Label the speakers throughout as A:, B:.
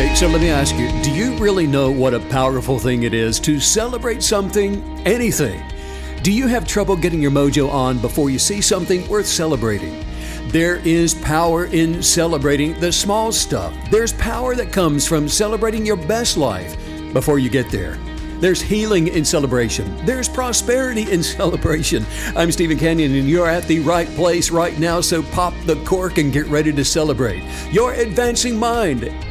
A: Okay, so let me ask you do you really know what a powerful thing it is to celebrate something, anything? Do you have trouble getting your mojo on before you see something worth celebrating? There is power in celebrating the small stuff. There's power that comes from celebrating your best life before you get there. There's healing in celebration. There's prosperity in celebration. I'm Stephen Canyon, and you're at the right place right now, so pop the cork and get ready to celebrate your advancing mind,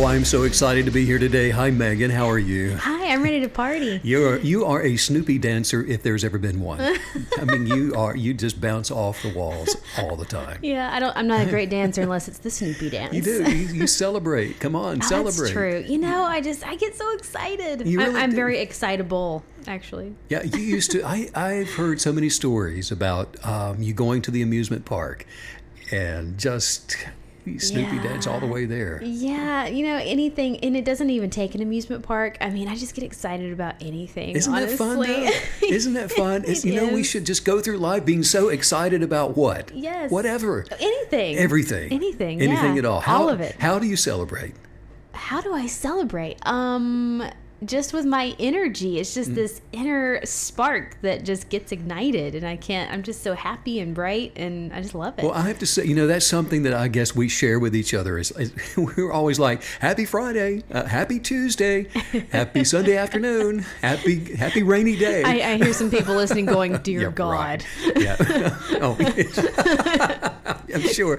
A: Oh, I'm so excited to be here today. Hi, Megan. How are you?
B: Hi, I'm ready to party.
A: You're you are a Snoopy dancer if there's ever been one. I mean, you are you just bounce off the walls all the time.
B: Yeah, I don't. I'm not a great dancer unless it's the Snoopy dance.
A: You do. You, you celebrate. Come on,
B: Oh,
A: celebrate.
B: That's true. You know, I just I get so excited.
A: You
B: I'm,
A: really
B: I'm
A: do.
B: very excitable, actually.
A: Yeah, you used to. I I've heard so many stories about um, you going to the amusement park and just Snoopy
B: Yeah.
A: dance all the way there.
B: Yeah, you know anything, and it doesn't even take an amusement park. I mean, I just get excited about anything.
A: Isn't that fun?
B: honestly.
A: Though? Isn't that fun? It's,
B: It
A: you know, we should just go through life being so excited about what?
B: Yes.
A: Whatever.
B: Anything.
A: Everything.
B: Anything.
A: Anything
B: yeah.
A: at all. How,
B: All of it.
A: How do you celebrate?
B: How do I celebrate? Um, just with my energy. It's
A: Mm.
B: just this inner spark that just gets ignited, and I can't. I'm just so happy and bright, and I just love it.
A: Well, I have to say, you know, that's something that I guess we share with each other. Is, is we're always like, "Happy Friday, uh, Happy Tuesday, Happy Sunday afternoon, Happy Happy rainy day."
B: I, I hear some people listening going, "Dear
A: Yeah,
B: God,
A: right. Yeah. oh, I'm sure.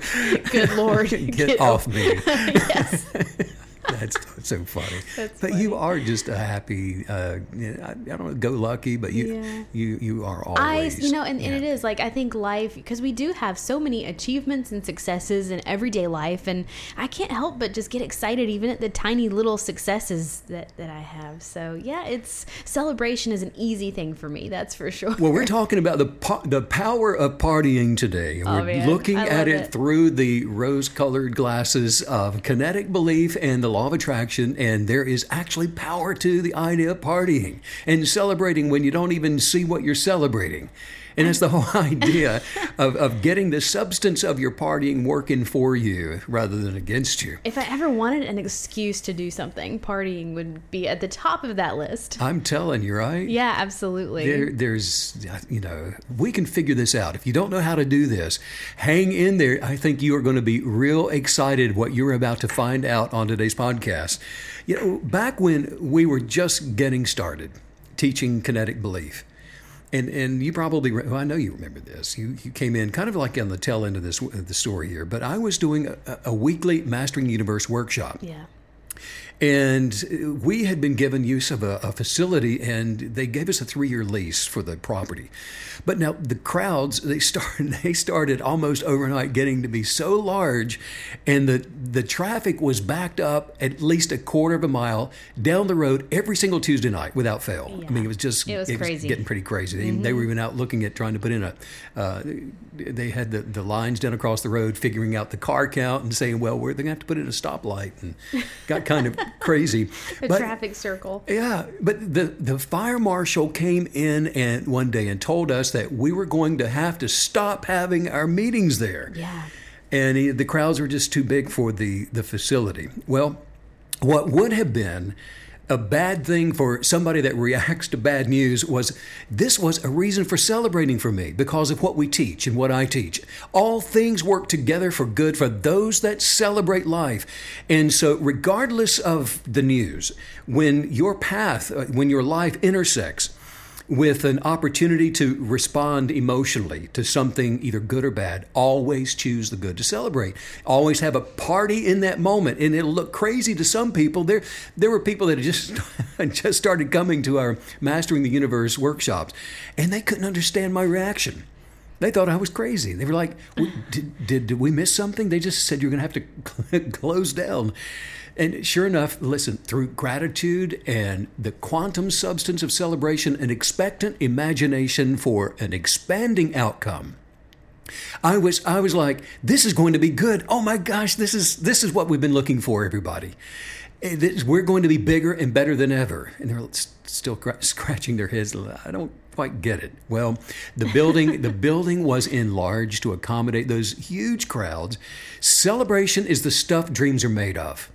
B: good Lord,
A: Get, off me.
B: yes,
A: That's so funny.
B: That's
A: but you are just a happy, uh, I, don't know, go lucky, but you
B: Yeah.
A: you you are always.
B: I, you know, and, and it is like I think life because we do have so many achievements and successes in everyday life, and I can't help but just get excited even at the tiny little successes that that I have. So yeah, it's celebration is an easy thing for me. That's for sure.
A: Well, we're talking about the po- the power of partying today.
B: Oh,
A: we're
B: man.
A: looking at it,
B: it.
A: through the rose-colored glasses of kinetic belief and the law of attraction, and there is actually power to the idea of partying and celebrating when you don't even see what you're celebrating. And it's the whole idea of, of getting the substance of your partying working for you rather than against you.
B: if I ever wanted an excuse to do something, partying would be at the top of that list.
A: I'm telling you, right?
B: Yeah, absolutely.
A: There, there's, you know, we can figure this out. If you don't know how to do this, hang in there. I think you are going to be real excited what you're about to find out on today's podcast. You know, back when we were just getting started teaching kinetic belief, and and you probably, well, I know you remember this. You you came in kind of like on the tail end of this of the story here, but I was doing a, a weekly Mastering Universe workshop.
B: yeah.
A: And we had been given use of a, a facility, and they gave us a three-year lease for the property. But now the crowds they started they started almost overnight getting to be so large, and the the traffic was backed up at least a quarter of a mile down the road every single Tuesday night without fail. I mean, it was just
B: It was crazy. Mm-hmm.
A: getting pretty crazy. They, they were even out looking at trying to put in a. Uh, they had the, the lines down across the road, figuring out the car count and saying, "Well, we're going to have to put in a stoplight," and got kind of crazy.
B: A
A: But-
B: traffic circle.
A: yeah, but the the fire marshal came in and one day and told us that we were going to have to stop having our meetings there.
B: Yeah.
A: And he, the crowds were just too big for the the facility. Well, what would have been a bad thing for somebody that reacts to bad news was this was a reason for celebrating for me because of what we teach and what I teach. All things work together for good for those that celebrate life. And so, regardless of the news, when your path, uh, when your life intersects, with an opportunity to respond emotionally to something either good or bad, always choose the good to celebrate. Always have a party in that moment, and it'll look crazy to some people. There, there were people that just just started coming to our Mastering the Universe workshops, and they couldn't understand my reaction. They thought I was crazy. They were like, did, did, did we miss something? They just said you're going to have to close down. And sure enough, listen, through gratitude and the quantum substance of celebration, an expectant imagination for an expanding outcome. I was I was like, this is going to be good. Oh my gosh, this is this is what we've been looking for, everybody. Eh, we're going to be bigger and better than ever. And they're still scratching their heads. I don't quite get it. Well, the building the building was enlarged to accommodate those huge crowds. Celebration is the stuff dreams are made of.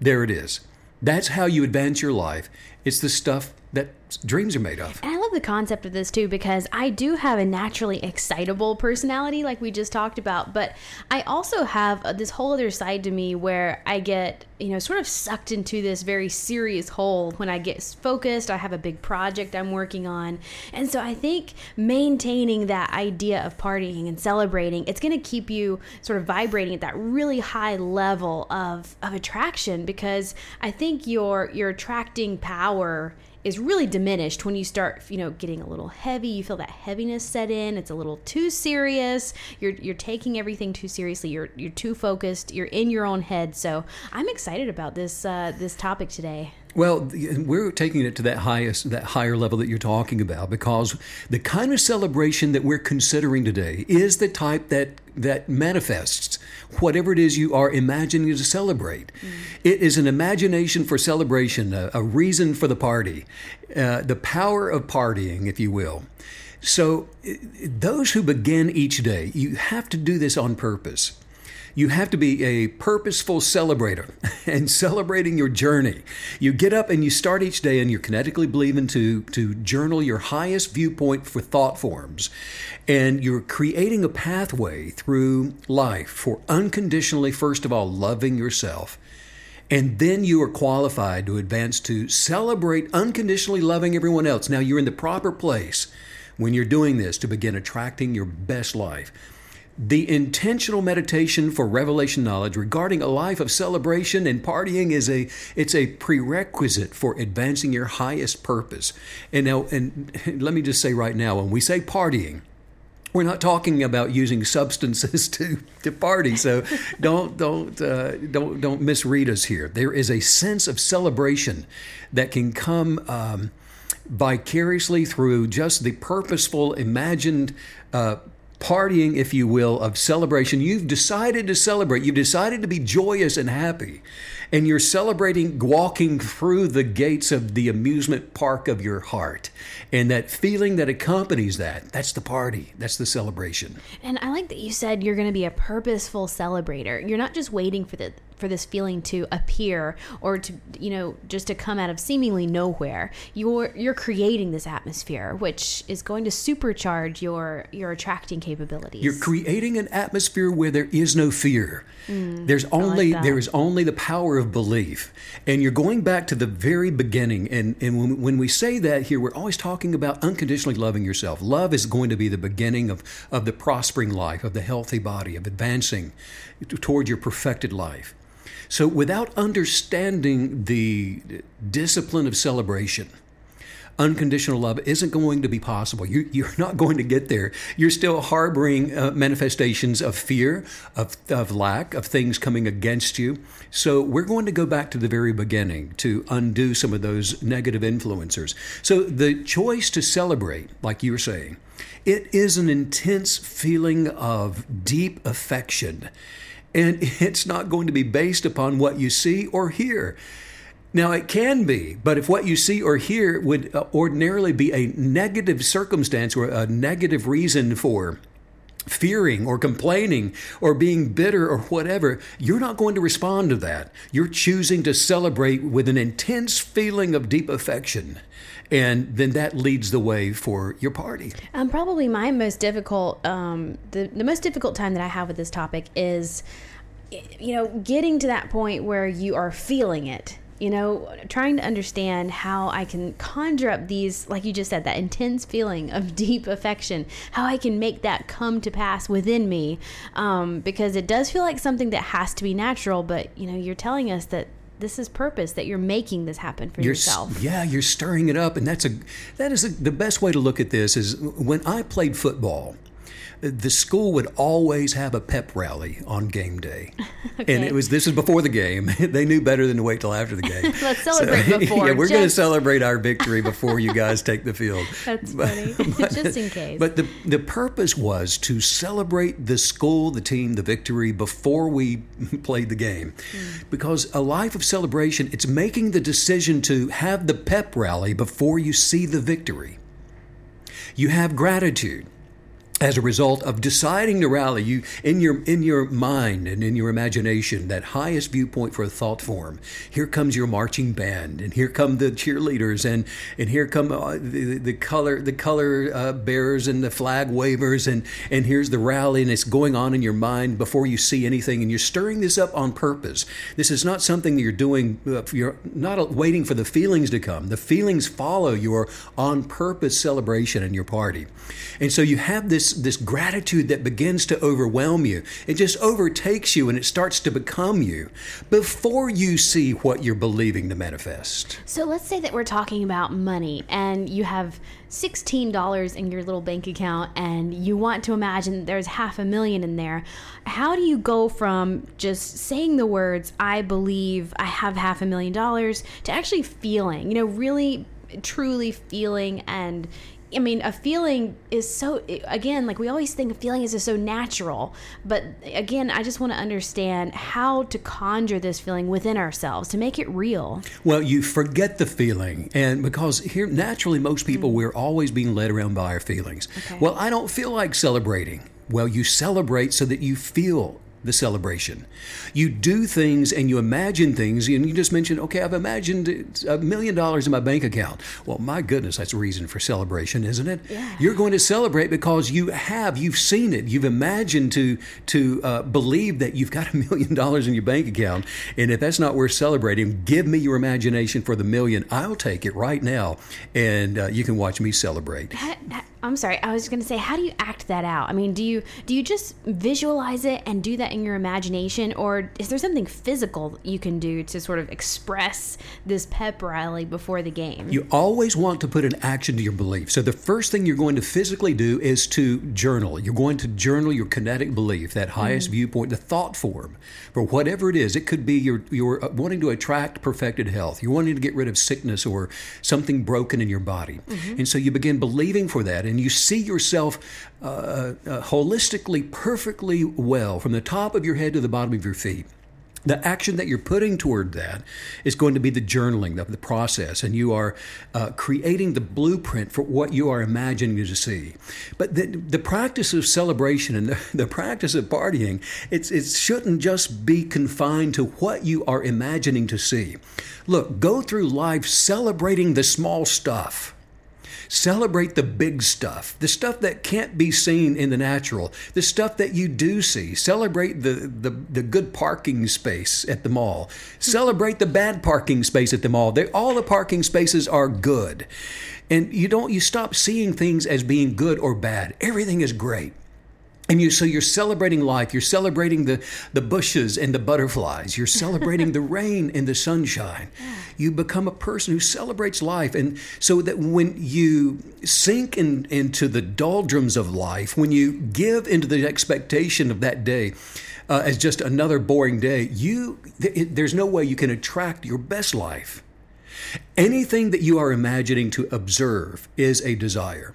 A: There it is. That's how you advance your life. It's the stuff that dreams are made of.
B: And the concept of this too because I do have a naturally excitable personality, like we just talked about, but I also have uh, this whole other side to me where I get, you know, sort of sucked into this very serious hole when I get focused. I have a big project I'm working on. And so I think maintaining that idea of partying and celebrating, it's going to keep you sort of vibrating at that really high level of, of attraction because I think you're, you're attracting power is really diminished when you start, you know, getting a little heavy. You feel that heaviness set in. It's a little too serious. You're you're taking everything too seriously. You're you're too focused. You're in your own head. So I'm excited about this uh, this topic today.
A: Well, we're taking it to that highest, that higher level that you're talking about, because the kind of celebration that we're considering today is the type that that manifests whatever it is you are imagining to celebrate. Mm. It is an imagination for celebration, a, a reason for the party, uh, the power of partying, if you will. So, those who begin each day, you have to do this on purpose. You have to be a purposeful celebrator and celebrating your journey. You get up and you start each day and you're kinetically believing to, to journal your highest viewpoint for thought forms. And you're creating a pathway through life for unconditionally, first of all, loving yourself. And then you are qualified to advance to celebrate unconditionally loving everyone else. Now you're in the proper place when you're doing this to begin attracting your best life. The intentional meditation for revelation knowledge regarding a life of celebration and partying is a it's a prerequisite for advancing your highest purpose. And now and let me just say right now when we say partying, we're not talking about using substances to, to party, so don't don't uh, don't don't misread us here. There is a sense of celebration that can come um, vicariously through just the purposeful, imagined uh, partying, if you will, of celebration. You've decided to celebrate. You've decided to be joyous and happy. And you're celebrating walking through the gates of the amusement park of your heart. And that feeling that accompanies that, that's the party. That's the celebration.
B: And I like that you said you're going to be a purposeful celebrator. You're not just waiting for the for this feeling to appear or to you know just to come out of seemingly nowhere you're you're creating this atmosphere which is going to supercharge your your attracting capabilities
A: you're creating an atmosphere where there is no fear mm, there's only like there is only the power of belief. And you're going back to the very beginning. And and when, when we say that here we're always talking about unconditionally loving yourself. Love is going to be the beginning of of the prospering life of the healthy body of advancing toward your perfected life. So, without understanding the discipline of celebration, unconditional love isn't going to be possible. You, are not going to get there. You're still harboring uh, manifestations of fear, of, of lack, of things coming against you. So, we're going to go back to the very beginning to undo some of those negative influencers. So, the choice to celebrate, like you were saying, it is an intense feeling of deep affection and it's not going to be based upon what you see or hear. Now, it can be, but if what you see or hear would uh, ordinarily be a negative circumstance or a negative reason for fearing or complaining or being bitter or whatever, you're not going to respond to that. You're choosing to celebrate with an intense feeling of deep affection. And then that leads the way for your party.
B: Um, probably my most difficult, um, the, the most difficult time that I have with this topic is, you know, getting to that point where you are feeling it you know, trying to understand how I can conjure up these, like you just said, that intense feeling of deep affection, how I can make that come to pass within me. Um, because it does feel like something that has to be natural, but, you know, you're telling us that this is purpose that you're making this happen for
A: you're,
B: yourself.
A: Yeah, you're stirring it up, and that's a that is a, the best way to look at this. Is when I played football, the school would always have a pep rally on game day, okay. and it was this is before the game. they knew better than to wait till after the game.
B: Let's celebrate so, before.
A: Yeah, we're just... going to celebrate our victory before you guys take the field.
B: That's funny, but, just in case.
A: But the the purpose was to celebrate the school, the team, the victory before we played the game, mm. because a life of celebration. It's making the decision to have the pep rally before you see the victory. You have gratitude as a result of deciding to rally you in your in your mind and in your imagination that highest viewpoint for a thought form here comes your marching band and here come the cheerleaders and and here come uh, the, the color the color uh, bearers and the flag wavers and and here's the rally and it's going on in your mind before you see anything and you're stirring this up on purpose. This is not something that you're doing uh, you're not waiting for the feelings to come. The feelings follow your on purpose celebration and your party. And so you have this this this gratitude that begins to overwhelm you. It just overtakes you and it starts to become you before you see what you're believing to manifest.
B: So let's say that we're talking about money and you have $16 in your little bank account and you want to imagine there's half a million in there. How do you go from just saying the words, I believe I have half a million dollars, to actually feeling, you know, really truly feeling and I mean, a feeling is so, again, like we always think a feeling is just so natural. But again, I just want to understand how to conjure this feeling within ourselves to make it real.
A: Well, you forget the feeling. And because here, naturally, most people, mm-hmm. we're always being led around by our feelings. Okay. Well, I don't feel like celebrating. Well, you celebrate so that you feel the celebration. You do things and you imagine things, and you just mentioned, okay, I've imagined a million dollars in my bank account. Well, my goodness, that's a reason for celebration, isn't it?
B: Yeah.
A: You're going to celebrate because you have, you've seen it, you've imagined to to uh, believe that you've got a million dollars in your bank account, and if that's not worth celebrating, give me your imagination for the million. I'll take it right now, and uh, you can watch me celebrate.
B: That, that, I'm sorry, I was going to say, how do you act that out? I mean, do you do you just visualize it and do that in your imagination, or is there something physical you can do to sort of express this pep rally before the game?
A: You always want to put an action to your belief. So the first thing you're going to physically do is to journal. You're going to journal your kinetic belief, that highest mm-hmm. viewpoint, the thought form for whatever it is. It could be you're, you're uh, wanting to attract perfected health. You're wanting to get rid of sickness or something broken in your body. Mm-hmm. And so you begin believing for that and you see yourself uh, uh, holistically, perfectly well from the top of your head to the bottom of your feet the action that you're putting toward that is going to be the journaling of the process, and you are uh, creating the blueprint for what you are imagining to see. But the, the practice of celebration and the, the practice of partying, it shouldn't just be confined to what you are imagining to see. Look, go through life celebrating the small stuff Celebrate the big stuff, the stuff that can't be seen in the natural, the stuff that you do see. Celebrate the, the, the good parking space at the mall. Celebrate the bad parking space at the mall. They, all the parking spaces are good. And you don't you stop seeing things as being good or bad. Everything is great. And you, so you're celebrating life. You're celebrating the, the bushes and the butterflies. You're celebrating the rain and the sunshine. You become a person who celebrates life. And so that when you sink in, into the doldrums of life, when you give into the expectation of that day uh, as just another boring day, you th- there's no way you can attract your best life. Anything that you are imagining to observe is a desire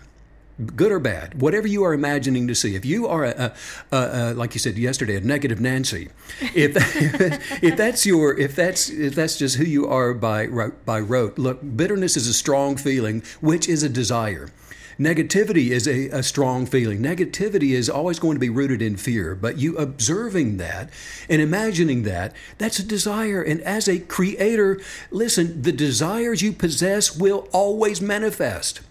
A: good or bad, whatever you are imagining to see. If you are a, a, a, like you said yesterday, a negative Nancy, if if that's your if that's if that's just who you are by by rote, look, bitterness is a strong feeling, which is a desire. Negativity is a, a, strong feeling. Negativity is always going to be rooted in fear, but you observing that and imagining that, that's a desire. And as a creator, listen, the desires you possess will always manifest.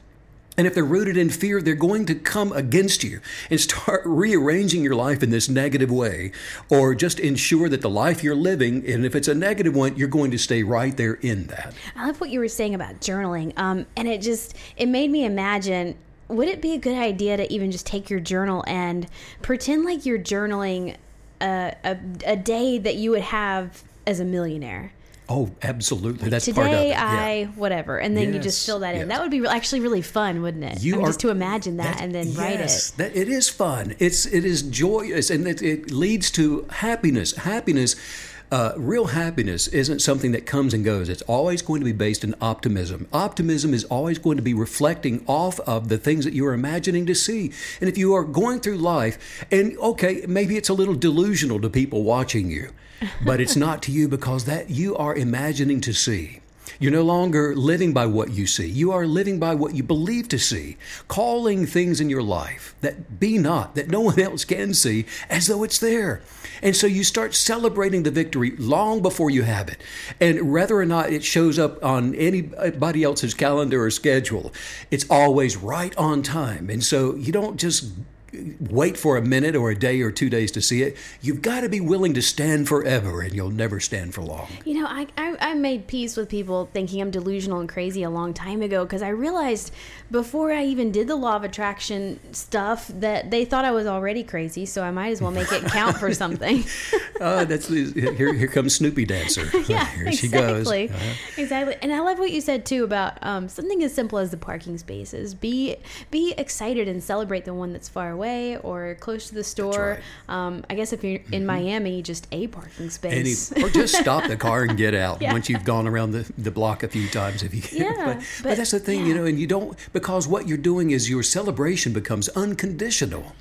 A: And if they're rooted in fear, they're going to come against you and start rearranging your life in this negative way, or just ensure that the life you're living, and if it's a negative one, you're going to stay right there in that.
B: I love what you were saying about journaling. Um, and it just, it made me imagine would it be a good idea to even just take your journal and pretend like you're journaling a, a, a day that you would have as a millionaire?
A: Oh, absolutely. That's part of
B: Today
A: it. yeah.
B: I whatever, and then you just fill that in.
A: yes.
B: That would be actually really fun, wouldn't it?
A: You
B: I mean,
A: are-
B: just to imagine that,
A: That-
B: and then write it.
A: That it is fun. It's it is joyous, and it, it leads to happiness. Happiness, uh, real happiness, isn't something that comes and goes. It's always going to be based in optimism. Optimism is always going to be reflecting off of the things that you are imagining to see. And if you are going through life, and okay, maybe it's a little delusional to people watching you, but it's not to you because that you are imagining to see. You're no longer living by what you see. You are living by what you believe to see, calling things in your life that be not, that no one else can see, as though it's there. And so you start celebrating the victory long before you have it. And whether or not it shows up on anybody else's calendar or schedule, it's always right on time. And so you don't just wait for a minute or a day or two days to see it. You've got to be willing to stand forever, and you'll never stand for long.
B: You know, I, I, I made peace with people thinking I'm delusional and crazy a long time ago because I realized before I even did the law of attraction stuff that they thought I was already crazy, so I might as well make it count for something.
A: Oh, that's here. Here comes Snoopy Dancer.
B: yeah,
A: here she goes.
B: exactly,
A: Uh-huh.
B: exactly. And I love what you said too about um, something as simple as the parking spaces. Be be excited and celebrate the one that's far away or close to the store.
A: right.
B: Um, I guess if you're in Miami, just a parking
A: Any,
B: space.
A: or just stop the car and get out
B: Yeah.
A: once you've gone around the, the block a few times if you can.
B: Yeah,
A: but, but,
B: but-
A: that's the thing, you know, and you don't because what you're doing is your celebration becomes unconditional.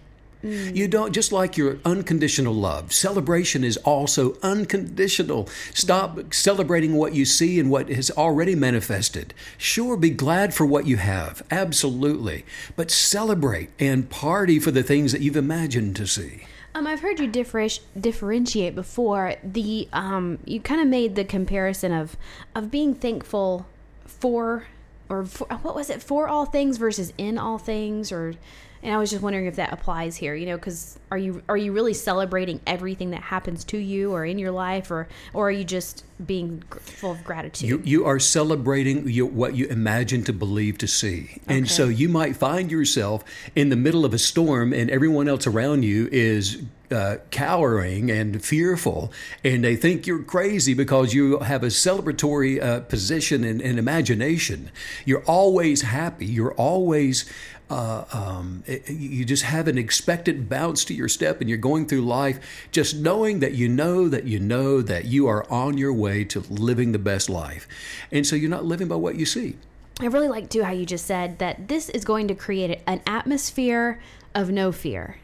B: Mm.
A: You don't just like your unconditional love. Celebration is also unconditional. Stop celebrating what you see and what has already manifested. Sure, be glad for what you have, absolutely, but celebrate and party for the things that you've imagined to see.
B: Um, I've heard you differenti- differentiate before. The um, you kind of made the comparison of of being thankful for or for, what was it for all things versus in all things or and I was just wondering if that applies here. You know, because are you are you really celebrating everything that happens to you or in your life, or or are you just being gr- full of gratitude?
A: You, you are celebrating you, what you imagine to believe to see. And so you might find yourself in the middle of a storm and everyone else around you is uh, cowering and fearful, and they think you're crazy because you have a celebratory uh, position and, and imagination. You're always happy. You're always. Uh, um, it- you just have an expected bounce to your step, and you're going through life just knowing that you know that you know that you are on your way to living the best life. And so you're not living by what you see.
B: I really like too how you just said that this is going to create an atmosphere of no fear.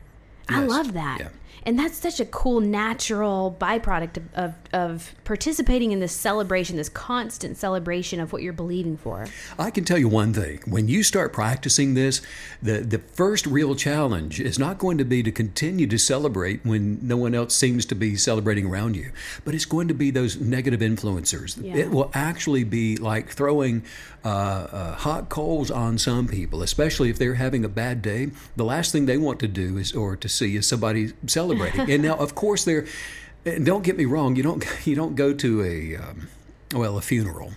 B: I love that.
A: Yeah.
B: And that's such a cool natural byproduct of, of, of participating in this celebration, this constant celebration of what you're believing for.
A: I can tell you one thing. When you start practicing this, the, the first real challenge is not going to be to continue to celebrate when no one else seems to be celebrating around you, but it's going to be those negative influencers.
B: Yeah.
A: It will actually be like throwing uh, uh, hot coals on some people, especially if they're having a bad day. The last thing they want to do is, or to see, is somebody celebrating. And now, of course, they're. Don't get me wrong. You don't. You don't go to a um, well a funeral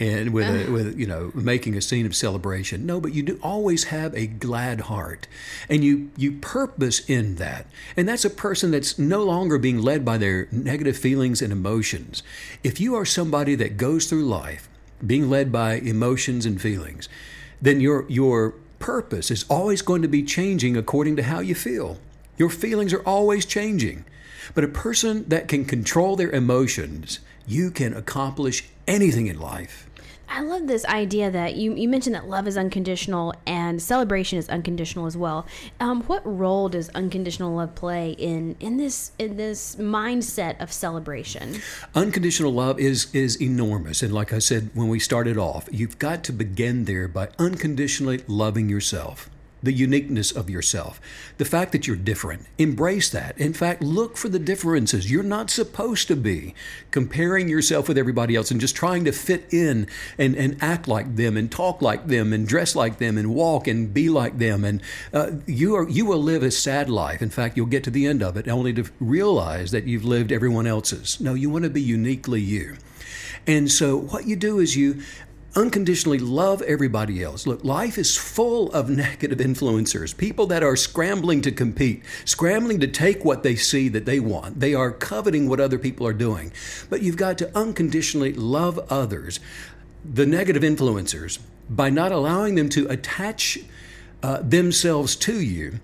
A: and with a, with you know making a scene of celebration. No, but you do always have a glad heart, and you you purpose in that, and that's a person that's no longer being led by their negative feelings and emotions. If you are somebody that goes through life being led by emotions and feelings, then your your purpose is always going to be changing according to how you feel. Your feelings are always changing. But a person that can control their emotions, you can accomplish anything in life.
B: I love this idea that you, you mentioned that love is unconditional and celebration is unconditional as well. Um, what role does unconditional love play in, in this in this mindset of celebration?
A: Unconditional love is is enormous, and like I said when we started off, you've got to begin there by unconditionally loving yourself. The uniqueness of yourself, the fact that you're different, embrace that. In fact, look for the differences. You're not supposed to be comparing yourself with everybody else and just trying to fit in and, and act like them and talk like them and dress like them and walk and be like them. And uh, you are you will live a sad life. In fact, you'll get to the end of it only to realize that you've lived everyone else's. No, you want to be uniquely you. And so what you do is you unconditionally love everybody else. Look, life is full of negative influencers, people that are scrambling to compete, scrambling to take what they see that they want. They are coveting what other people are doing. But you've got to unconditionally love others, the negative influencers, by not allowing them to attach uh, themselves to you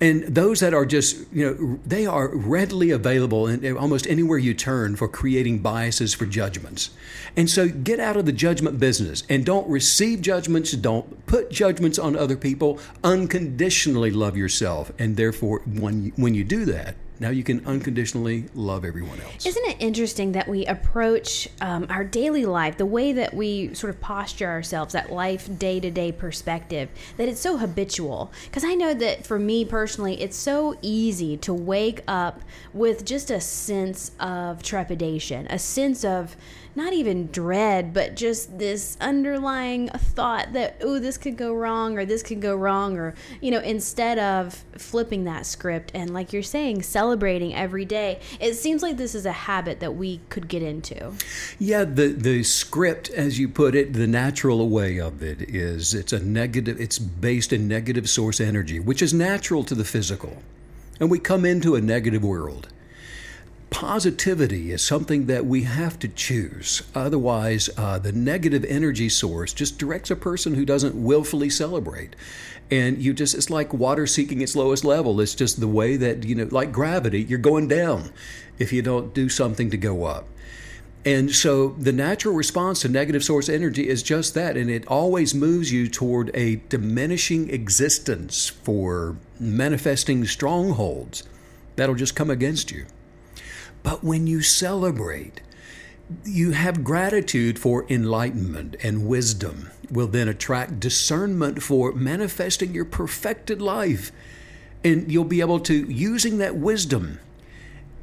A: and those that are just, you know, they are readily available in almost anywhere you turn for creating biases for judgments. And so get out of the judgment business and don't receive judgments, don't put judgments on other people, unconditionally love yourself. And therefore, when you, when you do that, now you can unconditionally love everyone else.
B: Isn't it interesting that we approach um, our daily life, the way that we sort of posture ourselves, that life day to day perspective, that it's so habitual? Because I know that for me personally, it's so easy to wake up with just a sense of trepidation, a sense of not even dread, but just this underlying thought that, oh, this could go wrong or this could go wrong, or, you know, instead of flipping that script and, like you're saying, celebrating every day, it seems like this is a habit that we could get into.
A: Yeah, the, the script, as you put it, the natural way of it is it's a negative, it's based in negative source energy, which is natural to the physical. And we come into a negative world positivity is something that we have to choose. Otherwise, uh, the negative energy source just directs a person who doesn't willfully celebrate. And you just, it's like water seeking its lowest level. It's just the way that, you know, like gravity, you're going down if you don't do something to go up. And so the natural response to negative source energy is just that. And it always moves you toward a diminishing existence for manifesting strongholds that'll just come against you. But when you celebrate, you have gratitude for enlightenment and wisdom will then attract discernment for manifesting your perfected life. And you'll be able to, using that wisdom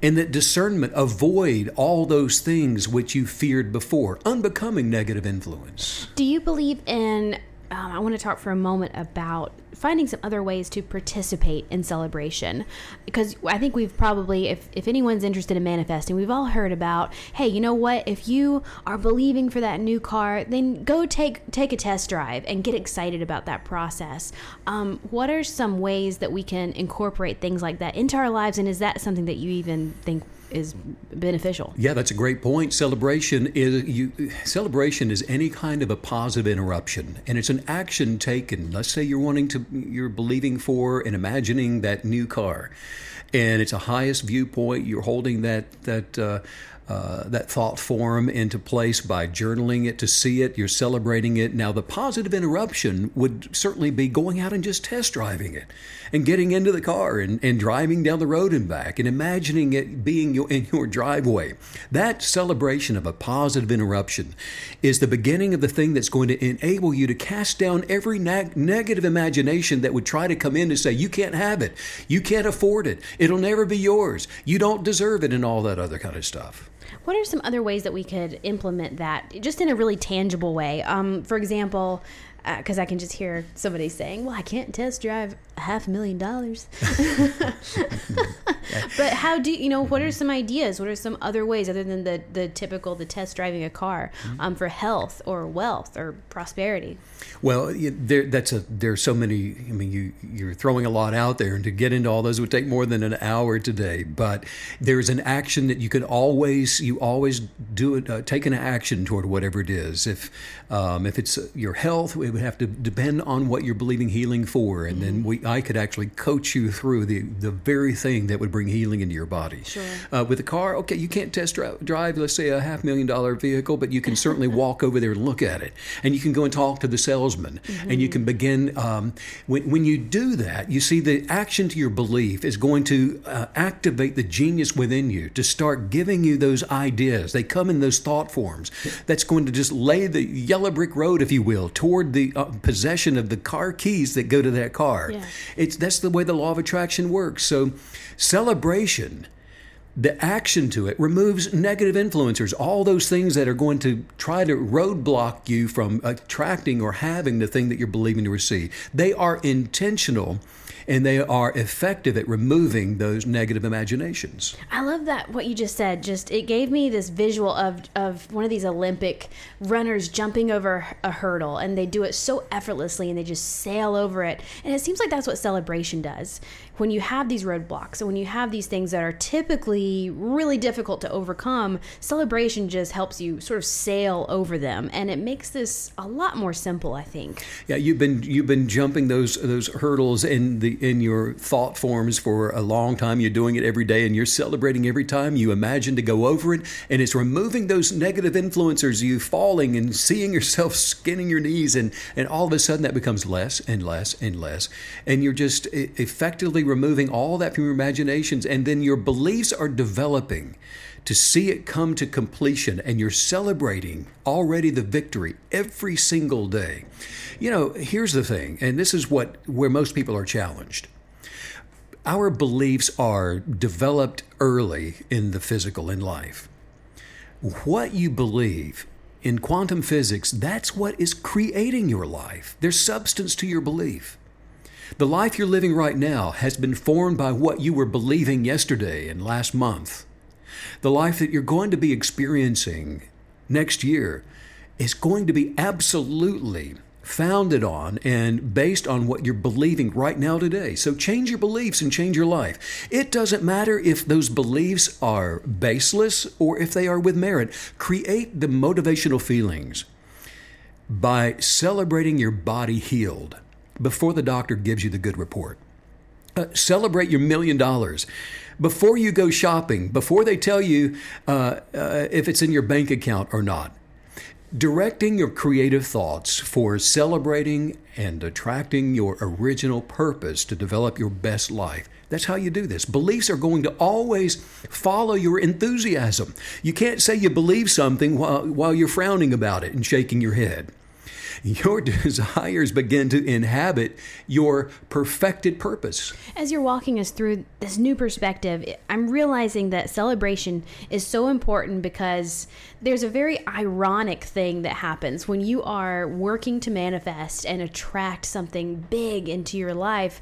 A: and that discernment, avoid all those things which you feared before, unbecoming negative influence.
B: Do you believe in um, I want to talk for a moment about finding some other ways to participate in celebration. Because I think we've probably, if, if anyone's interested in manifesting, we've all heard about, hey, you know what? If you are believing for that new car, then go take take a test drive and get excited about that process. Um, what are some ways that we can incorporate things like that into our lives? And is that something that you even think is beneficial.
A: Yeah, that's a great point. Celebration is you celebration is any kind of a positive interruption and it's an action taken. Let's say you're wanting to you're believing for and imagining that new car and it's a highest viewpoint. You're holding that that uh, uh, that thought form into place by journaling it to see it. You're celebrating it. Now, the positive interruption would certainly be going out and just test driving it and getting into the car and, and driving down the road and back and imagining it being your, in your driveway. That celebration of a positive interruption is the beginning of the thing that's going to enable you to cast down every neg- negative imagination that would try to come in and say, You can't have it. You can't afford it. It'll never be yours. You don't deserve it, and all that other kind of stuff.
B: What are some other ways that we could implement that just in a really tangible way? Um, for example, because uh, I can just hear somebody saying, "Well, I can't test drive a half a million dollars." but how do you know? What are some ideas? What are some other ways other than the the typical the test driving a car mm-hmm. um, for health or wealth or prosperity?
A: Well, there that's a there's so many. I mean, you you're throwing a lot out there, and to get into all those would take more than an hour today. But there's an action that you can always you always do it. Uh, take an action toward whatever it is. If um, if it's your health, it would have to depend on what you're believing healing for, and mm-hmm. then we I could actually coach you through the the very thing that would bring healing into your body.
B: Sure.
A: Uh, with a car, okay, you can't test drive, drive, let's say, a half million dollar vehicle, but you can certainly walk over there and look at it. And you can go and talk to the salesman. Mm-hmm. And you can begin, um, when, when you do that, you see the action to your belief is going to uh, activate the genius within you to start giving you those ideas. They come in those thought forms. That's going to just lay the yellow brick road, if you will, toward the uh, possession of the car keys that go to that car. Yeah. It's that's the way the law of attraction works. So celebration the action to it removes negative influencers, all those things that are going to try to roadblock you from attracting or having the thing that you're believing to receive. They are intentional and they are effective at removing those negative imaginations.
B: I love that what you just said. Just it gave me this visual of of one of these Olympic runners jumping over a hurdle, and they do it so effortlessly, and they just sail over it. And it seems like that's what celebration does. When you have these roadblocks, and when you have these things that are typically really difficult to overcome, celebration just helps you sort of sail over them, and it makes this a lot more simple. I think.
A: Yeah, you've been you've been jumping those those hurdles in the in your thought forms for a long time. You're doing it every day, and you're celebrating every time you imagine to go over it, and it's removing those negative influencers. You falling and seeing yourself skinning your knees, and and all of a sudden that becomes less and less and less, and you're just effectively removing all that from your imaginations, and then your beliefs are developing to see it come to completion and you're celebrating already the victory every single day. You know, here's the thing, and this is what where most people are challenged. Our beliefs are developed early in the physical in life. What you believe in quantum physics, that's what is creating your life. There's substance to your belief. The life you're living right now has been formed by what you were believing yesterday and last month the life that you're going to be experiencing next year is going to be absolutely founded on and based on what you're believing right now today. So change your beliefs and change your life. It doesn't matter if those beliefs are baseless or if they are with merit. Create the motivational feelings by celebrating your body healed before the doctor gives you the good report. Uh, celebrate your million dollars before you go shopping, before they tell you uh, uh, if it's in your bank account or not. Directing your creative thoughts for celebrating and attracting your original purpose to develop your best life. That's how you do this. Beliefs are going to always follow your enthusiasm. You can't say you believe something while, while you're frowning about it and shaking your head your desires begin to inhabit your perfected purpose.
B: As you're walking us through this new perspective, I'm realizing that celebration is so important because there's a very ironic thing that happens when you are working to manifest and attract something big into your life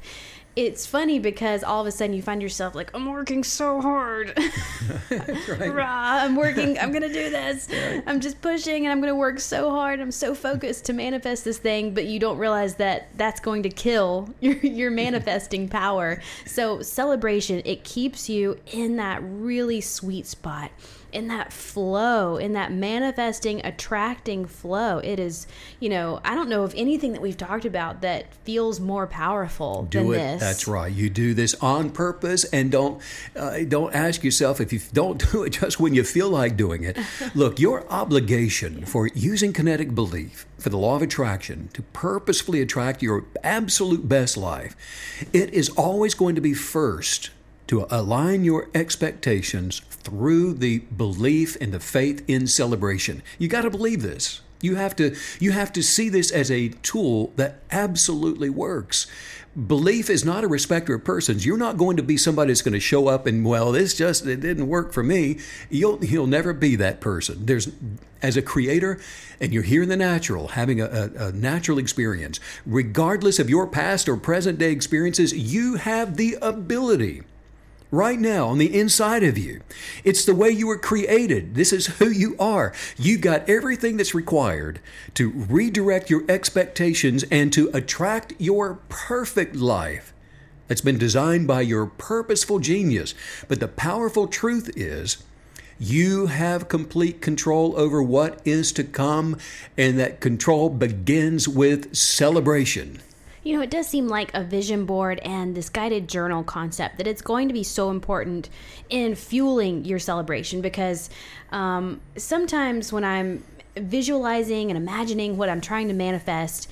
B: it's funny because all of a sudden you find yourself like, I'm working so hard. right. Rah, I'm working, I'm to do this. Right. I'm just pushing and I'm to work so hard. I'm so focused to manifest this thing, but you don't realize that that's going to kill your, your manifesting power. So, celebration, it keeps you in that really sweet spot in that flow, in that manifesting, attracting flow. It is, you know, I don't know of anything that we've talked about that feels more powerful
A: do
B: than
A: it.
B: this.
A: That's right. You do this on purpose, and don't uh, don't ask yourself if you don't do it just when you feel like doing it. Look, your obligation for using kinetic belief for the law of attraction to purposefully attract your absolute best life, it is always going to be first to align your expectations through the belief and the faith in celebration. You got to believe this. You have to you have to see this as a tool that absolutely works. Belief is not a respecter of persons. You're not going to be somebody that's going to show up and well, this just it didn't work for me. You'll you'll never be that person. There's as a creator, and you're here in the natural, having a, a, a natural experience, regardless of your past or present day experiences, you have the ability right now on the inside of you. It's the way you were created. This is who you are. You've got everything that's required to redirect your expectations and to attract your perfect life that's been designed by your purposeful genius. But the powerful truth is, you have complete control over what is to come, and that control begins with celebration
B: you know, it does seem like a vision board and this guided journal concept that it's going to be so important in fueling your celebration because um, sometimes when I'm visualizing and imagining what I'm trying to manifest,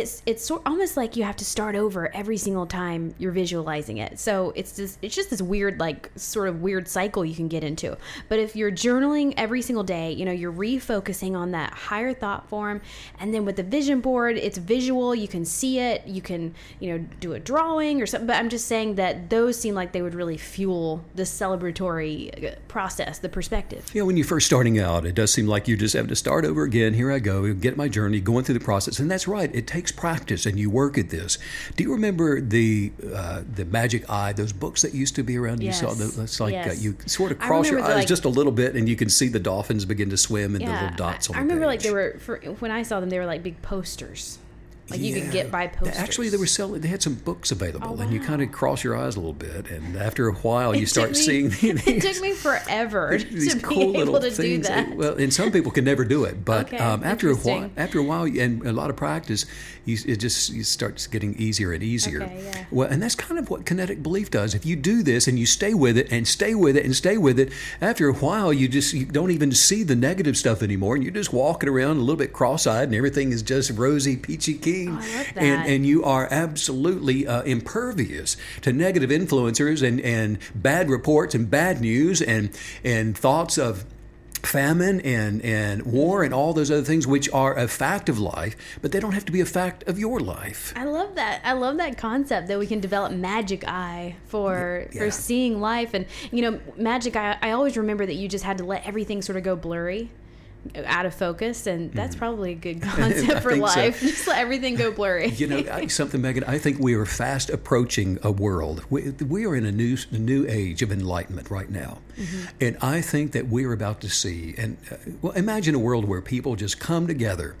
B: it's it's sort almost like you have to start over every single time you're visualizing it. So it's just it's just this weird like sort of weird cycle you can get into. But if you're journaling every single day, you know, you're refocusing on that higher thought form and then with the vision board, it's visual, you can see it, you can, you know, do a drawing or something, but I'm just saying that those seem like they would really fuel the celebratory uh, process, the perspective.
A: Yeah, when you're first starting out, it does seem like you just have to start over again. Here I go, get my journey, going through the process. And that's right. It takes takes practice, and you work at this. Do you remember the uh, the magic eye? Those books that used to be around.
B: Yes.
A: You saw the, it's like uh, you sort of cross your eyes
B: like-
A: just a little bit, and you can see the dolphins begin to swim and the little dots
B: I,
A: on
B: I remember like
A: page.
B: they were for when I saw them, they were like big posters. Like you could get by posters.
A: Actually, they were selling. They had some books available,
B: Oh,
A: and you kind of cross your eyes a little bit, and after a while, you start
B: me-
A: seeing
B: it took me forever
A: these
B: to
A: cool
B: be able
A: little
B: to do
A: things.
B: that.
A: Well, and some people can never do it, but
B: Okay,
A: um, after a while, after a while, and a lot of practice, you, it just it starts getting easier and easier.
B: Okay, yeah.
A: Well, and that's kind of what kinetic belief does. If you do this and you stay with it and stay with it and stay with it, after a while, you just you don't even see the negative stuff anymore, and you're just walking around a little bit cross-eyed, and everything is just rosy, peachy keen,
B: Oh,
A: and and you are absolutely uh, impervious to negative influencers and, and bad reports and bad news and and thoughts of famine and, and war and all those other things which are a fact of life but they don't have to be a fact of your life
B: I love that. I love that concept that we can develop magic eye for
A: Yeah.
B: for seeing life and you know magic eye. I always remember that you just had to let everything sort of go blurry, out of focus, and that's probably a good concept
A: Mm-hmm.
B: For
A: think so.
B: life. Just let everything go blurry.
A: you know something megan i think we are fast approaching a world we, we are in a new new age of enlightenment right now and i think that we're about to see and uh, well imagine a world where people just come together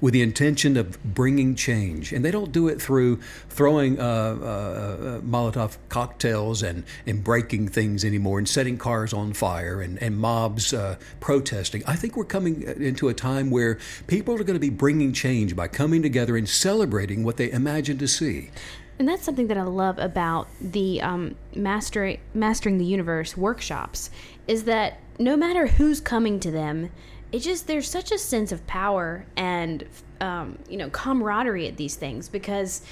A: with the intention of bringing change. And they don't do it through throwing uh, uh, uh, molotov cocktails and, and breaking things anymore and setting cars on fire and, and mobs uh, protesting. I think we're coming uh, into a time where people are going to be bringing change by coming together and celebrating what they imagine to see.
B: And that's something that I love about the um, mastering mastering the universe workshops is that no matter who's coming to them, it just there's such a sense of power and um, you know camaraderie at these things because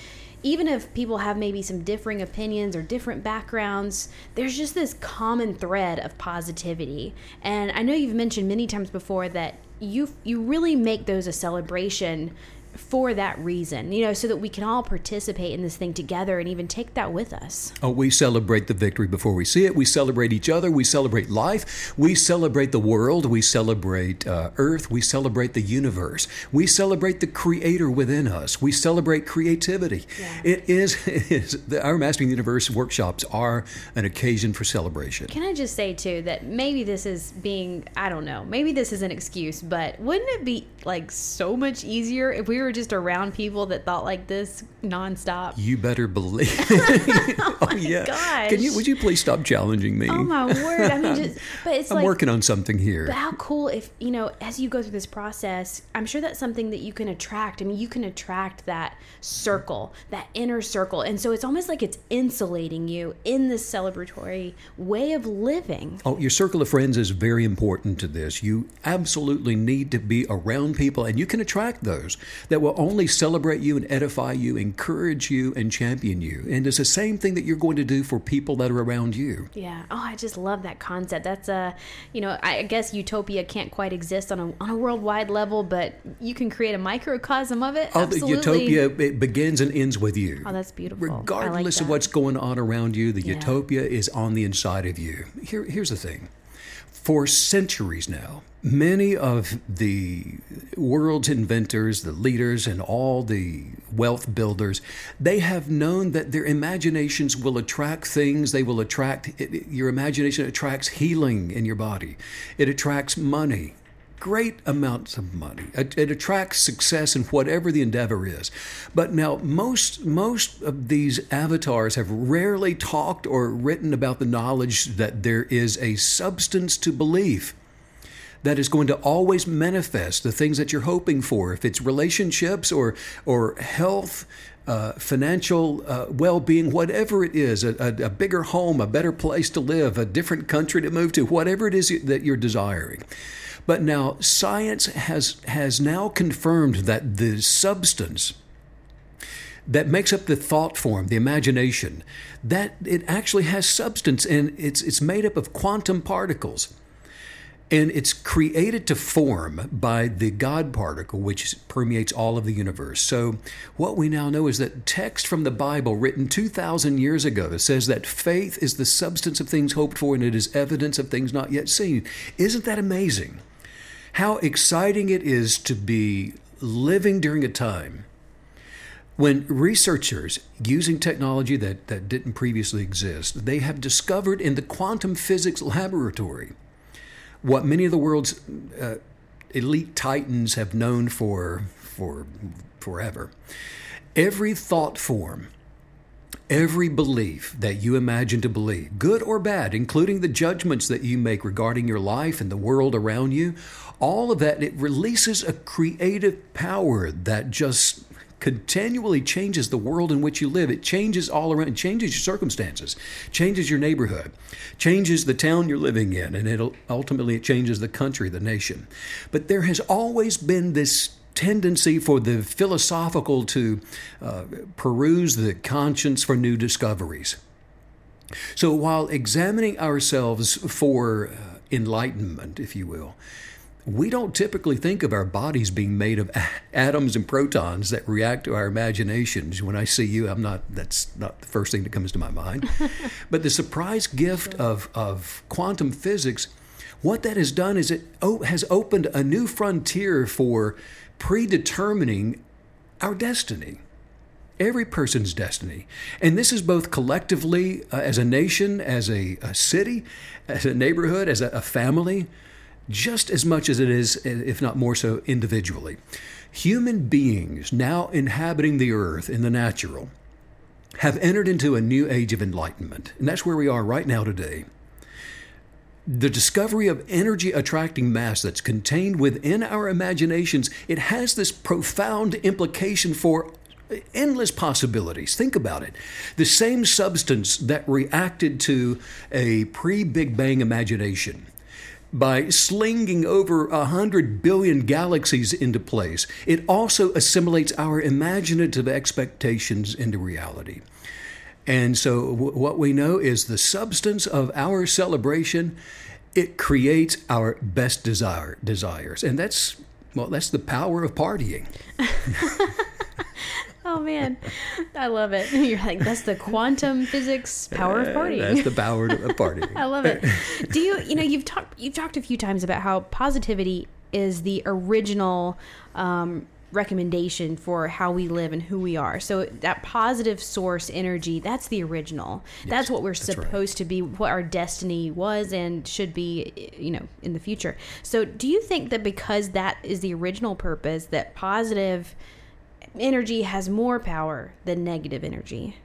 B: even if people have maybe some differing opinions or different backgrounds, there's just this common thread of positivity. And I know you've mentioned many times before that you you really make those a celebration for that reason, you know, so that we can all participate in this thing together and even take that with us.
A: Oh, we celebrate the victory before we see it. We celebrate each other. We celebrate life. We celebrate the world. We celebrate uh, Earth. We celebrate the universe. We celebrate the Creator within us. We celebrate creativity.
B: Yeah.
A: It is, it is the, our Mastering the Universe workshops are an occasion for celebration.
B: Can I just say too that maybe this is being I don't know, maybe this is an excuse, but wouldn't it be like so much easier if we were just around people that thought like this nonstop?
A: You better believe. oh, oh yeah.
B: gosh.
A: Can you? Would you please stop challenging me?
B: Oh my word! I mean, just but it's
A: I'm
B: like
A: working on something here.
B: But how cool if, you know, as you go through this process, I'm sure that's something that you can attract. I mean, you can attract that circle, that inner circle. And so it's almost like it's insulating you in this celebratory way of living.
A: Oh, your circle of friends is very important to this. You absolutely need to be around people, and you can attract those that will only celebrate you and edify you, encourage you, and champion you. And it's the same thing that you're going to do for people that are around you.
B: Yeah. Oh, I just love that concept. That's a, you know, I guess utopia can't quite exist on a on a worldwide level, but you can create a microcosm of it.
A: Oh, the
B: Absolutely.
A: utopia it begins and ends with you.
B: Oh, that's beautiful. I like
A: Regardless of what's going on around you, the
B: Yeah.
A: utopia is on the inside of you. Here, here's the thing. For centuries now, many of the world's inventors, the leaders, and all the wealth builders, they have known that their imaginations will attract things. They will attract, your imagination attracts healing in your body, it attracts money great amounts of money. It, it attracts success in whatever the endeavor is. But now most most of these avatars have rarely talked or written about the knowledge that there is a substance to belief that is going to always manifest the things that you're hoping for. If it's relationships or or health, uh, financial uh, well-being, whatever it is, a, a, a bigger home, a better place to live, a different country to move to, whatever it is that you're desiring. But now science has has now confirmed that the substance that makes up the thought form, the imagination, that it actually has substance and it's it's made up of quantum particles. And it's created to form by the God particle, which permeates all of the universe. So, what we now know is that text from the Bible, written 2,000 years ago, that says that faith is the substance of things hoped for and it is evidence of things not yet seen. Isn't that amazing? How exciting it is to be living during a time When researchers using technology that, that didn't previously exist, they have discovered in the quantum physics laboratory what many of the world's uh, elite titans have known for for forever. Every thought form, every belief that you imagine to believe, good or bad, including the judgments that you make regarding your life and the world around you, all of that it releases a creative power that just continually changes the world in which you live. It changes all around, it changes your circumstances, changes your neighborhood, changes the town you're living in, and it ultimately it changes the country, the nation. But there has always been this tendency for the philosophical to uh, peruse the conscience for new discoveries. So while examining ourselves for uh, enlightenment, if you will, we don't typically think of our bodies being made of atoms and protons that react to our imaginations. When I see you, I'm not, that's not the first thing that comes to my mind. but the surprise gift of, of quantum physics, what that has done is it has opened a new frontier for predetermining our destiny every person's destiny. And this is both collectively uh, as a nation, as a, a, city, as a neighborhood, as a, a family just as much as it is, if not more so, individually. Human beings now inhabiting the earth in the natural have entered into a new age of enlightenment. And that's where we are right now today. The discovery of energy attracting mass that's contained within our imaginations, it has this profound implication for endless possibilities. Think about it. The same substance that reacted to a pre Big Bang imagination by slinging over a hundred billion galaxies into place, it also assimilates our imaginative expectations into reality. And so, w- what we know is the substance of our celebration. It creates our best desire desires, and that's well, that's the power of partying.
B: Oh man, I love it. You're like that's the quantum physics power of partying.
A: That's the power of partying.
B: I love it. Do you you know you've talked you've talked a few times about how positivity is the original um, recommendation for how we live and who we are. So that positive source energy, that's the original. Yes, that's what we're that's supposed right. to be, what our destiny was and should be, you know, in the future. So do you think that because that is the original purpose that positive energy has more power than negative energy?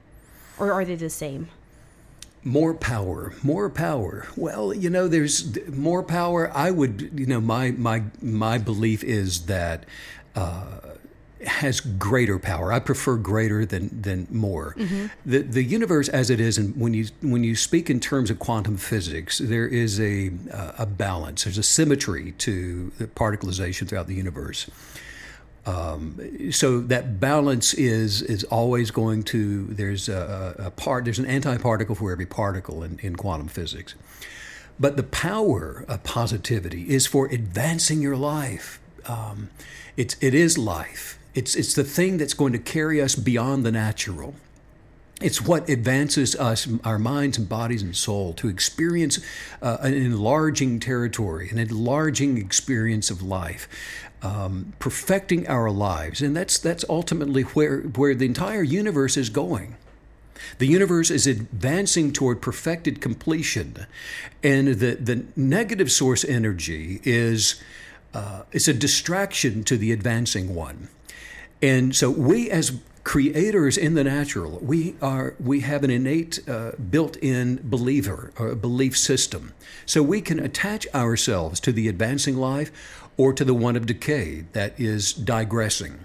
B: Or are they the same?
A: More power, more power. Well, you know, there's more power. I would, you know, my my my belief is that uh, has greater power. I prefer greater than than more. Mm-hmm. The the universe as it is, and when you when you speak in terms of quantum physics, there is a uh, a balance. There's a symmetry to the particleization throughout the universe. Um, so that balance is is always going to there's a, a part there's an antiparticle for every particle in, in quantum physics, but the power of positivity is for advancing your life. Um, it's it is life. It's it's the thing that's going to carry us beyond the natural. It's what advances us, our minds and bodies and soul, to experience uh, an enlarging territory, an enlarging experience of life um, perfecting our lives, and that's that's ultimately where where the entire universe is going. The universe is advancing toward perfected completion, and the the negative source energy is uh, it's a distraction to the advancing one, and so we as creators in the natural we are we have an innate uh, built-in believer or belief system so we can attach ourselves to the advancing life or to the one of decay that is digressing.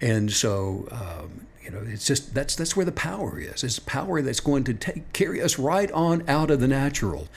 A: And so, um, you know, it's just that's that's where the power is. It's power that's going to take carry us right on out of the natural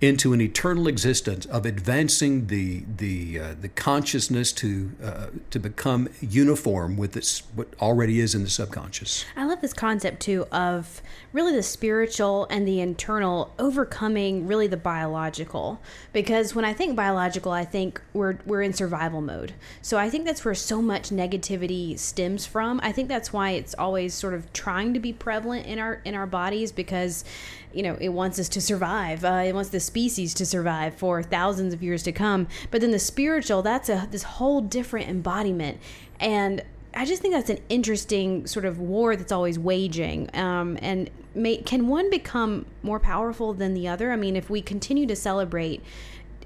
A: into an eternal existence of advancing the the uh, the consciousness to uh, to become uniform with this what already is in the subconscious.
B: I love this concept too of really the spiritual and the internal overcoming really the biological because when I think biological I think we're we're in survival mode. So I think that's where so much negativity stems from. I think that's why it's always sort of trying to be prevalent in our in our bodies because you know it wants us to survive uh, it wants the species to survive for thousands of years to come but then the spiritual that's a this whole different embodiment and I just think that's an interesting sort of war that's always waging. Um, and may, can one become more powerful than the other? I mean, if we continue to celebrate,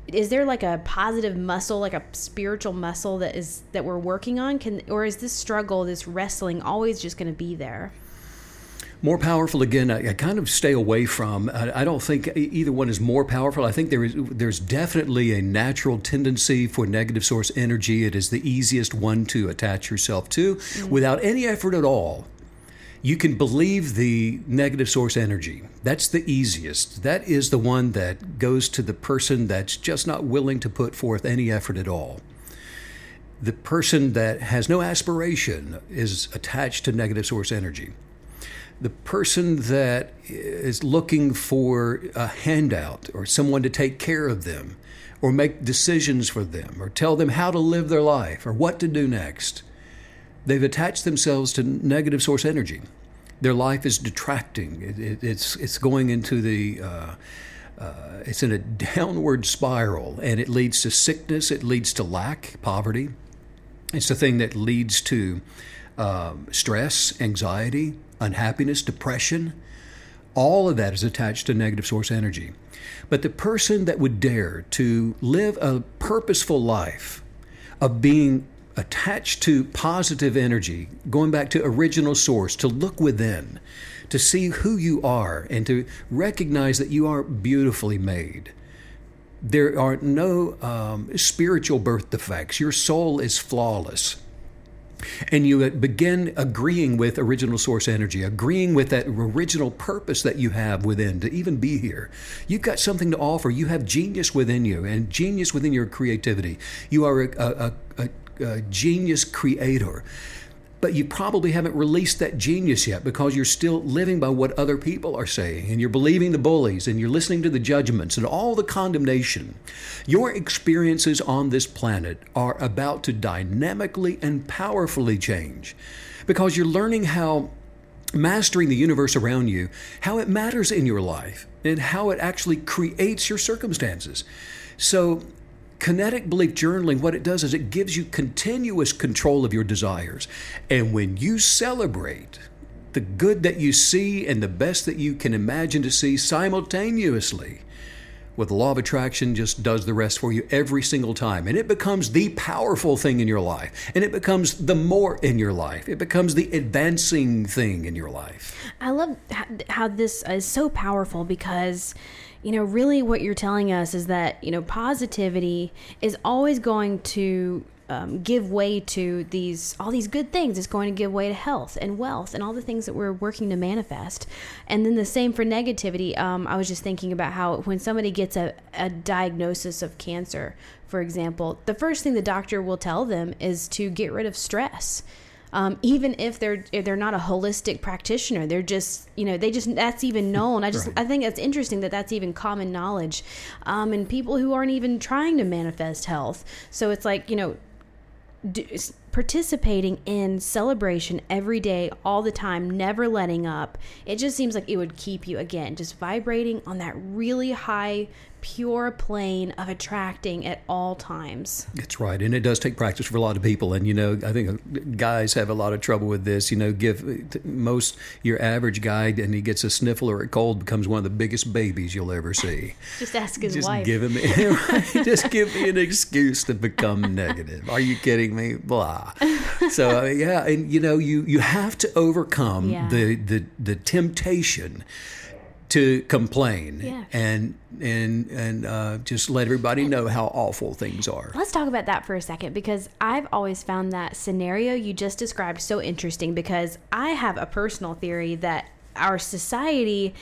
B: is there like a positive muscle, like a spiritual muscle that is that we're working on? Can or is this struggle, this wrestling, always just going to be there?
A: More powerful again. I, I kind of stay away from. I, I, don't think either one is more powerful. I think there is there's definitely a natural tendency for negative source energy. It is the easiest one to attach yourself to mm-hmm. without any effort at all. You can believe the negative source energy. That's the easiest. That is the one that goes to the person that's just not willing to put forth any effort at all. The person that has no aspiration is attached to negative source energy the person that is looking for a handout or someone to take care of them or make decisions for them or tell them how to live their life or what to do next, they've attached themselves to negative source energy. Their life is detracting. It, it, it's it's going into the uh, uh, it's in a downward spiral, and it leads to sickness. It leads to lack, poverty. It's the thing that leads to um, stress, anxiety, unhappiness, depression, all of that is attached to negative source energy. But the person that would dare to live a purposeful life of being attached to positive energy, going back to original source, to look within, to see who you are, and to recognize that you are beautifully made. There are no um, spiritual birth defects. Your soul is flawless and you begin agreeing with original source energy, agreeing with that original purpose that you have within to even be here. You've got something to offer. You have genius within you and genius within your creativity. You are a, a, a, a genius creator but you probably haven't released that genius yet because you're still living by what other people are saying and you're believing the bullies and you're listening to the judgments and all the condemnation. Your experiences on this planet are about to dynamically and powerfully change because you're learning how mastering the universe around you, how it matters in your life, and how it actually creates your circumstances. So, Kinetic belief journaling, what it does is it gives you continuous control of your desires. And when you celebrate the good that you see and the best that you can imagine to see simultaneously, well, the law of attraction just does the rest for you every single time. And it becomes the powerful thing in your life. And it becomes the more in your life. It becomes the advancing thing in your life.
B: I love how this is so powerful because you know, really what you're telling us is that, you know, positivity is always going to um, give way to these all these good things. It's going to give way to health and wealth and all the things that we're working to manifest. And then the same for negativity. Um, I was just thinking about how when somebody gets a, a diagnosis of cancer, for example, the first thing the doctor will tell them is to get rid of stress um, even if they're if they're not a holistic practitioner they're just you know they just that's even known. I just right. i think it's interesting that that's even common knowledge um, and people who aren't even trying to manifest health. So it's like you know do, participating in celebration every day all the time never letting up. It just seems like it would keep you again just vibrating on that really high pure plane of attracting at all times.
A: That's right. And it does take practice for a lot of people. And, you know, I think guys have a lot of trouble with this. You know, give most your average guy and he gets a sniffle or a cold becomes one of the biggest babies you'll ever see.
B: just ask his
A: just
B: wife.
A: Give him, just give me an excuse to become negative. Are you kidding me? Blah. So, uh, yeah. And, you know, you, you have to overcome yeah. the, the, the temptation to complain yeah. and and and uh, just let everybody know how awful things are.
B: Let's talk about that for a second because I've always found that scenario you just described so interesting because I have a personal theory that our society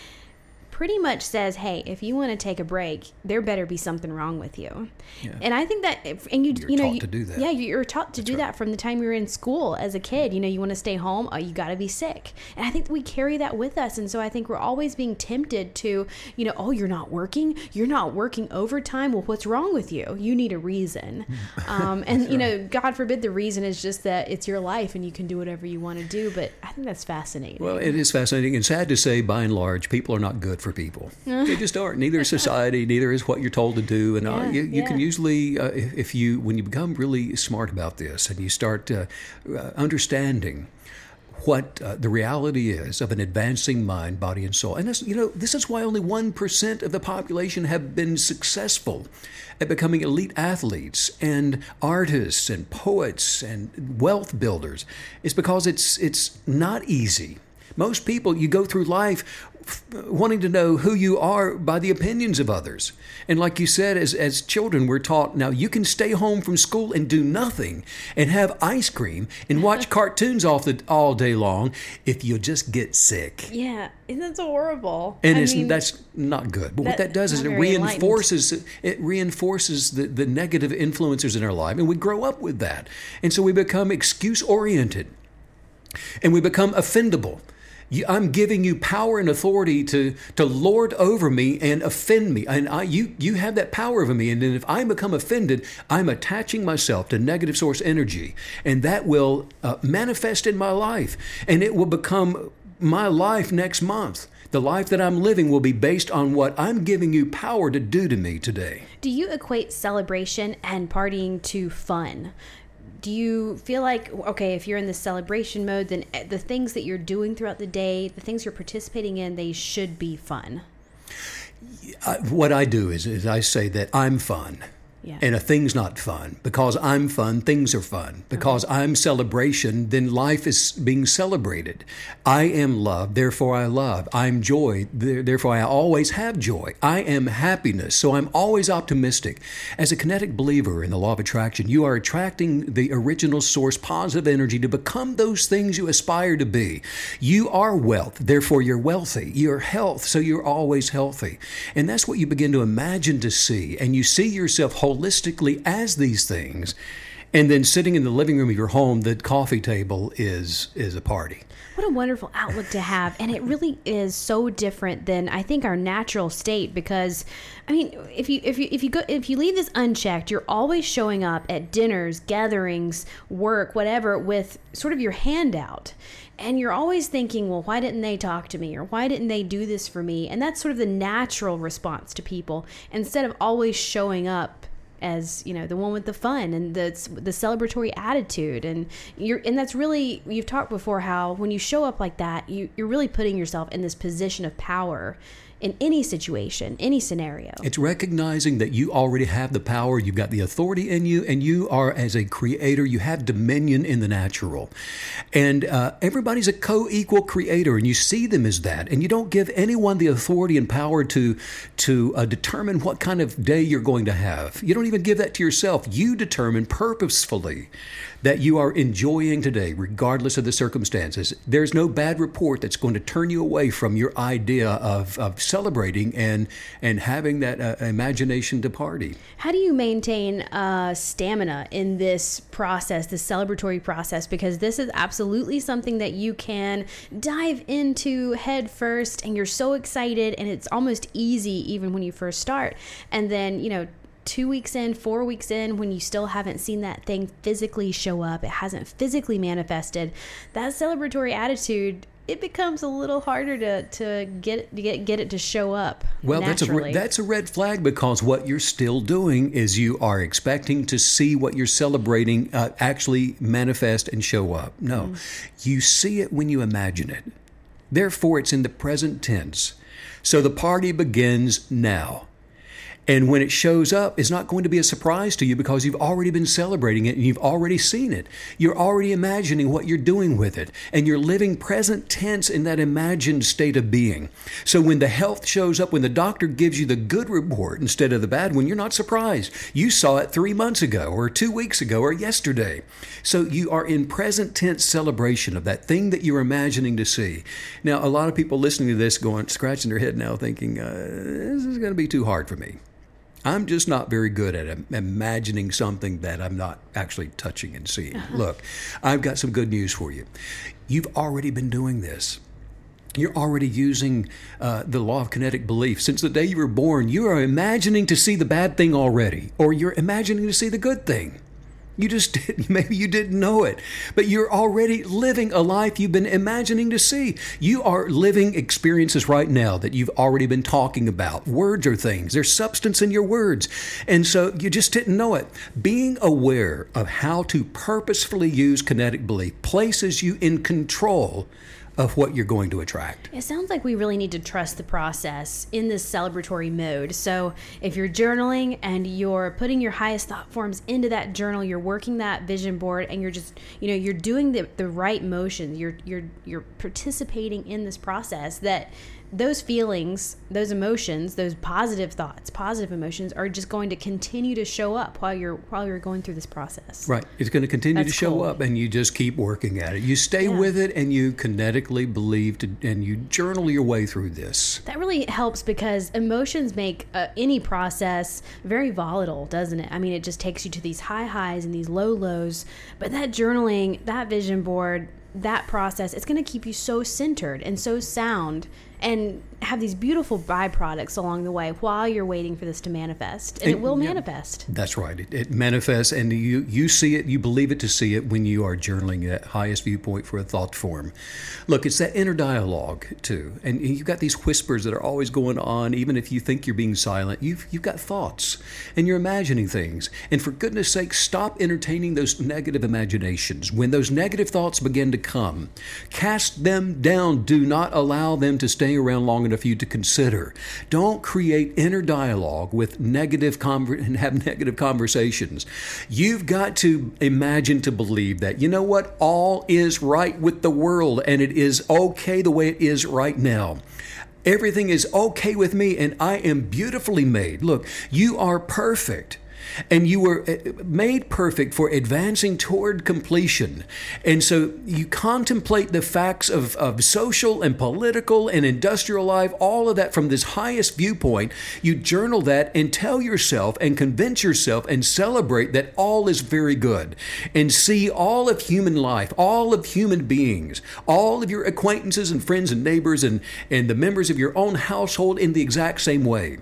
B: pretty much says, "Hey, if you want to take a break, there better be something wrong with you." Yeah. And I think that, if, and you,
A: you're
B: you know,
A: you, to do that.
B: Yeah, you're taught to That's do right. that from the time you're in school as a kid. You know, you want to stay home, oh, you got to be sick, and I think we carry that with us. And so I think we're always being tempted to, you know, oh, you're not working, you're not working overtime. Well, what's wrong with you? You need a reason. Um, and you right. know, God forbid the reason is just that it's your life and you can do whatever you want to do. But I think that's fascinating.
A: Well, it is fascinating and sad to say, by and large, people are not good for for people. they just aren't. Neither is society. Neither is what you're told to do. And uh,
B: Yeah,
A: you, you can usually, uh, if if you when you become really smart about this and you start uh, uh, understanding what uh, the reality is of an advancing mind, body, and soul. And this, you know, this is why only 1% of the population have been successful at becoming elite athletes and artists and poets and wealth builders. It's because it's, it's not easy. Most people, you go through life f- wanting to know who you are by the opinions of others. And like you said, as, as children, we're taught now you can stay home from school and do nothing and have ice cream and watch cartoons off the, all day long if you just get sick.
B: Yeah, and that's horrible.
A: And
B: I
A: it's,
B: mean,
A: that's not good. But what
B: that-
A: that does is it reinforces it reinforces the, the negative influencers in our life, and we grow up with that, and so we become excuse oriented, and we become offendable. I'm giving you power and authority to to lord over me and offend me, and I you you have that power over me. And then if I become offended, I'm attaching myself to negative source energy, and that will uh, manifest in my life, and it will become my life next month. The life that I'm living will be based on what I'm giving you power to do to me today.
B: Do you equate celebration and partying to fun? Do you feel like okay, if you're in the celebration mode, then eh, the things that you're doing throughout the day, the things you're participating in, they should be fun?
A: I, what I do is, is I say that I'm fun.
B: Yeah.
A: And a thing's not fun. Because I'm fun, things are fun. Because I'm celebration, then life is being celebrated. I am love, therefore I love. I'm joy, therefore I always have joy. I am happiness, so I'm always optimistic. As a kinetic believer in the law of attraction, you are attracting the original source positive energy to become those things you aspire to be. You are wealth, therefore you're wealthy. You're health, so you're always healthy. And that's what you begin to imagine to see. And you see yourself holistically as these things. And then sitting in the living room of your home, the coffee table is is a party.
B: What a wonderful outlook to have. And it really is so different than I think our natural state because I mean, if you if you if you go if you leave this unchecked, you're always showing up at dinners, gatherings, work, whatever with sort of your hand out. And you're always thinking, well, why didn't they talk to me? Or why didn't they do this for me? And that's sort of the natural response to people instead of always showing up as you know the one with the fun and the the celebratory attitude. And you're and that's really you've talked before how when you show up like that you you're really putting yourself in this position of power in any situation any scenario
A: It's recognizing that you already have the power, you've got the authority in you, and you are, as a creator, you have dominion in the natural. And uh, everybody's a co equal creator, and you see them as that. And you don't give anyone the authority and power to, to uh, determine what kind of day you're going to have. You don't even give that to yourself. You determine purposefully that you are enjoying today, regardless of the circumstances. There's no bad report that's going to turn you away from your idea of, of celebrating and, and having that uh, imagination to party.
B: how do you maintain uh, stamina in this process this celebratory process because this is absolutely something that you can dive into head first and you're so excited and it's almost easy even when you first start and then you know two weeks in, four weeks in, when you still haven't seen that thing physically show up, it hasn't physically manifested, that celebratory attitude, it becomes a little harder to, to get to get get it to show up.
A: Well, that's a that's a red flag because what you're still doing is you are expecting to see what you're celebrating uh, actually manifest and show up. No, you see it when you imagine it. Therefore, it's in the present tense. So the party begins now. And when it shows up, it's not going to be a surprise to you because you've already been celebrating it and you've already seen it. You're already imagining what you're doing with it. And you're living present tense in that imagined state of being. So when the health shows up, when the doctor gives you the good report instead of the bad one, you're not surprised. You saw it three months ago, or two weeks ago, or yesterday. So you are in present tense celebration of that thing that you're imagining to see. Now, a lot of people listening to this going, scratching their head now, thinking, uh, this is going to be too hard for me. I'm just not very good at imagining something that I'm not actually touching and seeing. Look, I've got some good news for you. You've already been doing this. You're already using uh, the law of kinetic belief. Since the day you were born, you are imagining to see the bad thing already, or you're imagining to see the good thing. You just did, maybe you didn't know it, but you're already living a life you've been imagining to see. You are living experiences right now that you've already been talking about. Words are things, there's substance in your words. And so you just didn't know it. Being aware of how to purposefully use kinetic belief places you in control of what you're going to attract.
B: It sounds like we really need to trust the process in this celebratory mode. So, if you're journaling and you're putting your highest thought forms into that journal, you're working that vision board and you're just, you know, you're doing the, the right motions. You're you're you're participating in this process that those feelings, those emotions, those positive thoughts, positive emotions are just going to continue to show up while you're while you're going through this process.
A: Right. It's going to continue
B: That's
A: to show
B: cool.
A: up and you just keep working at it. You stay
B: Yeah.
A: with it and you kinetically believe to, and you journal your way through this.
B: That really helps because emotions make uh, any process very volatile, doesn't it? I mean, it just takes you to these high highs and these low lows. But that journaling, that vision board, that process, it's going to keep you so centered and so sound and have these beautiful byproducts along the way while you're waiting for this to manifest. And, it
A: And-
B: will
A: yeah.
B: manifest.
A: That's right. It, it manifests, and you you see it, you believe it to see it when you are journaling that highest viewpoint for a thought form. Look, it's that inner dialogue too, and you've got these whispers that are always going on, even if you think you're being silent. You've you've got thoughts, and you're imagining things. And for goodness sake, stop entertaining those negative imaginations. When those negative thoughts begin to come, cast them down. Do not allow them to stay around long enough for you to consider. Don't create inner dialogue with negative conver- and have negative conversations. You've got to imagine to believe that you know what all is right with the world and it is okay the way it is right now. Everything is okay with me and I am beautifully made. Look, you are perfect. And you were uh, made perfect for advancing toward completion. And so you contemplate the facts of, of social and political and industrial life, all of that from this highest viewpoint. You journal that and tell yourself and convince yourself and celebrate that all is very good. And see all of human life, all of human beings, all of your acquaintances and friends and neighbors and, and the members of your own household in the exact same way.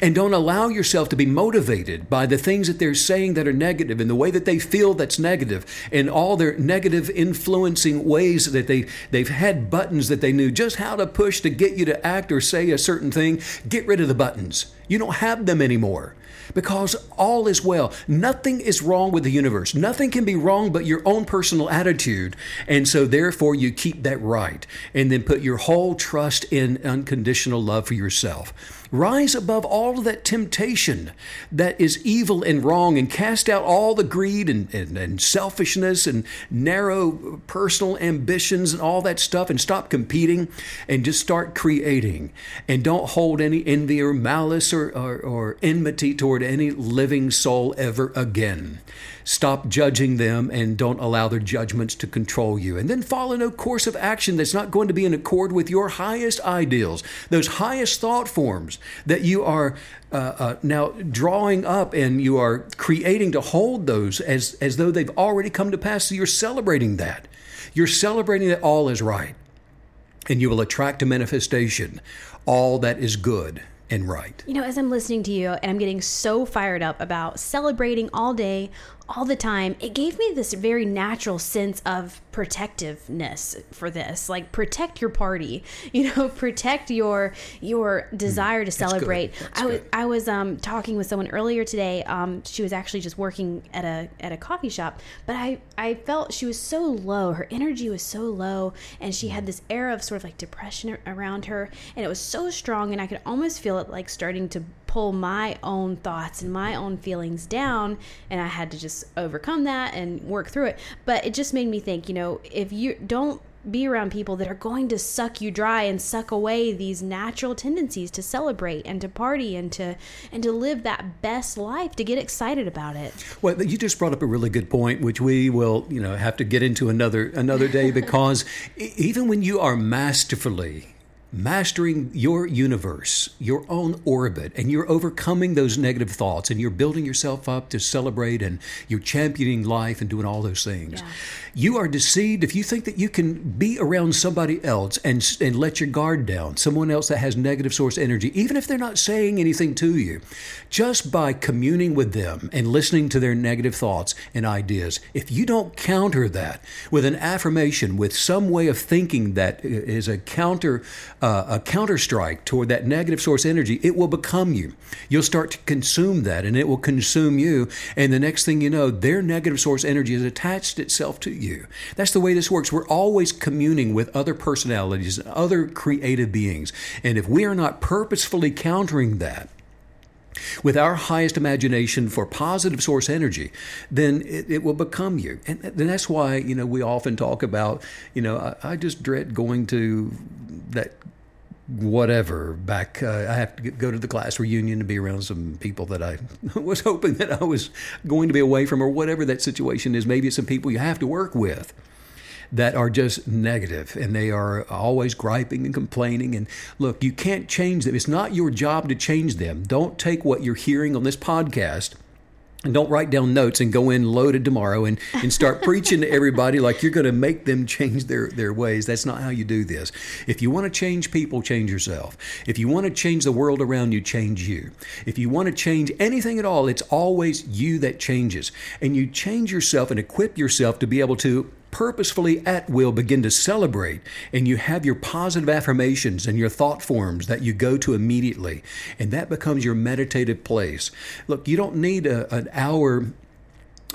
A: And don't allow yourself to be motivated by the things that they're saying that are negative and the way that they feel that's negative and all their negative influencing ways that they, they've had buttons that they knew just how to push to get you to act or say a certain thing. Get rid of the buttons. You don't have them anymore because all is well. Nothing is wrong with the universe. Nothing can be wrong but your own personal attitude. And so, therefore, you keep that right and then put your whole trust in unconditional love for yourself. Rise above all that temptation that is evil and wrong and cast out all the greed and, and, and selfishness and narrow personal ambitions and all that stuff and stop competing and just start creating. And don't hold any envy or malice or, or, or enmity toward any living soul ever again. Stop judging them and don't allow their judgments to control you. And then follow no course of action that's not going to be in accord with your highest ideals, those highest thought forms that you are uh, uh, now drawing up and you are creating to hold those as, as though they've already come to pass. So you're celebrating that. You're celebrating that all is right. And you will attract to manifestation all that is good and right.
B: You know, as I'm listening to you and I'm getting so fired up about celebrating all day, all the time, it gave me this very natural sense of protectiveness for this. Like protect your party, you know, protect your your desire to celebrate.
A: That's
B: I was. I was um talking with someone earlier today. Um she was actually just working at a at a coffee shop, but I I felt she was so low. Her energy was so low and she had this air of sort of like depression around her and it was so strong and I could almost feel it like starting to pull my own thoughts and my own feelings down and I had to just overcome that and work through it. But it just made me think, you know, if you don't be around people that are going to suck you dry and suck away these natural tendencies to celebrate and to party and to and to live that best life to get excited about it.
A: Well, you just brought up a really good point, which we will, you know, have to get into another another day because even when you are masterfully mastering your universe, your own orbit, and you're overcoming those negative thoughts and you're building yourself up to celebrate and you're championing life and doing all those things.
B: Yeah.
A: You are deceived if you think that you can be around somebody else and, and let your guard down, someone else that has negative source energy, even if they're not saying anything to you, just by communing with them and listening to their negative thoughts and ideas. If you don't counter that with an affirmation, with some way of thinking that is a counter uh, a counterstrike toward that negative source energy, it will become you. You'll start to consume that, and it will consume you. And the next thing you know, their negative source energy has attached itself to you. That's the way this works. We're always communing with other personalities, other creative beings, and if we are not purposefully countering that with our highest imagination for positive source energy, then it, it, will become you. And, and that's why, you know, we often talk about, you know, I, I just dread going to that whatever back uh, i have to go to the class reunion to be around some people that i was hoping that i was going to be away from or whatever that situation is. Maybe it's some people you have to work with that are just negative and they are always griping and complaining. And look you can't change them. It's not your job to change them. Don't take what you're hearing on this podcast and don't write down notes and go in loaded tomorrow and, and start preaching to everybody like you're going to make them change their, their ways. That's not how you do this. If you want to change people, change yourself. If you want to change the world around you, change you. If you want to change anything at all, it's always you that changes. And you change yourself and equip yourself to be able to purposefully at will begin to celebrate and you have your positive affirmations and your thought forms that you go to immediately and that becomes your meditative place. Look you don't need a, an hour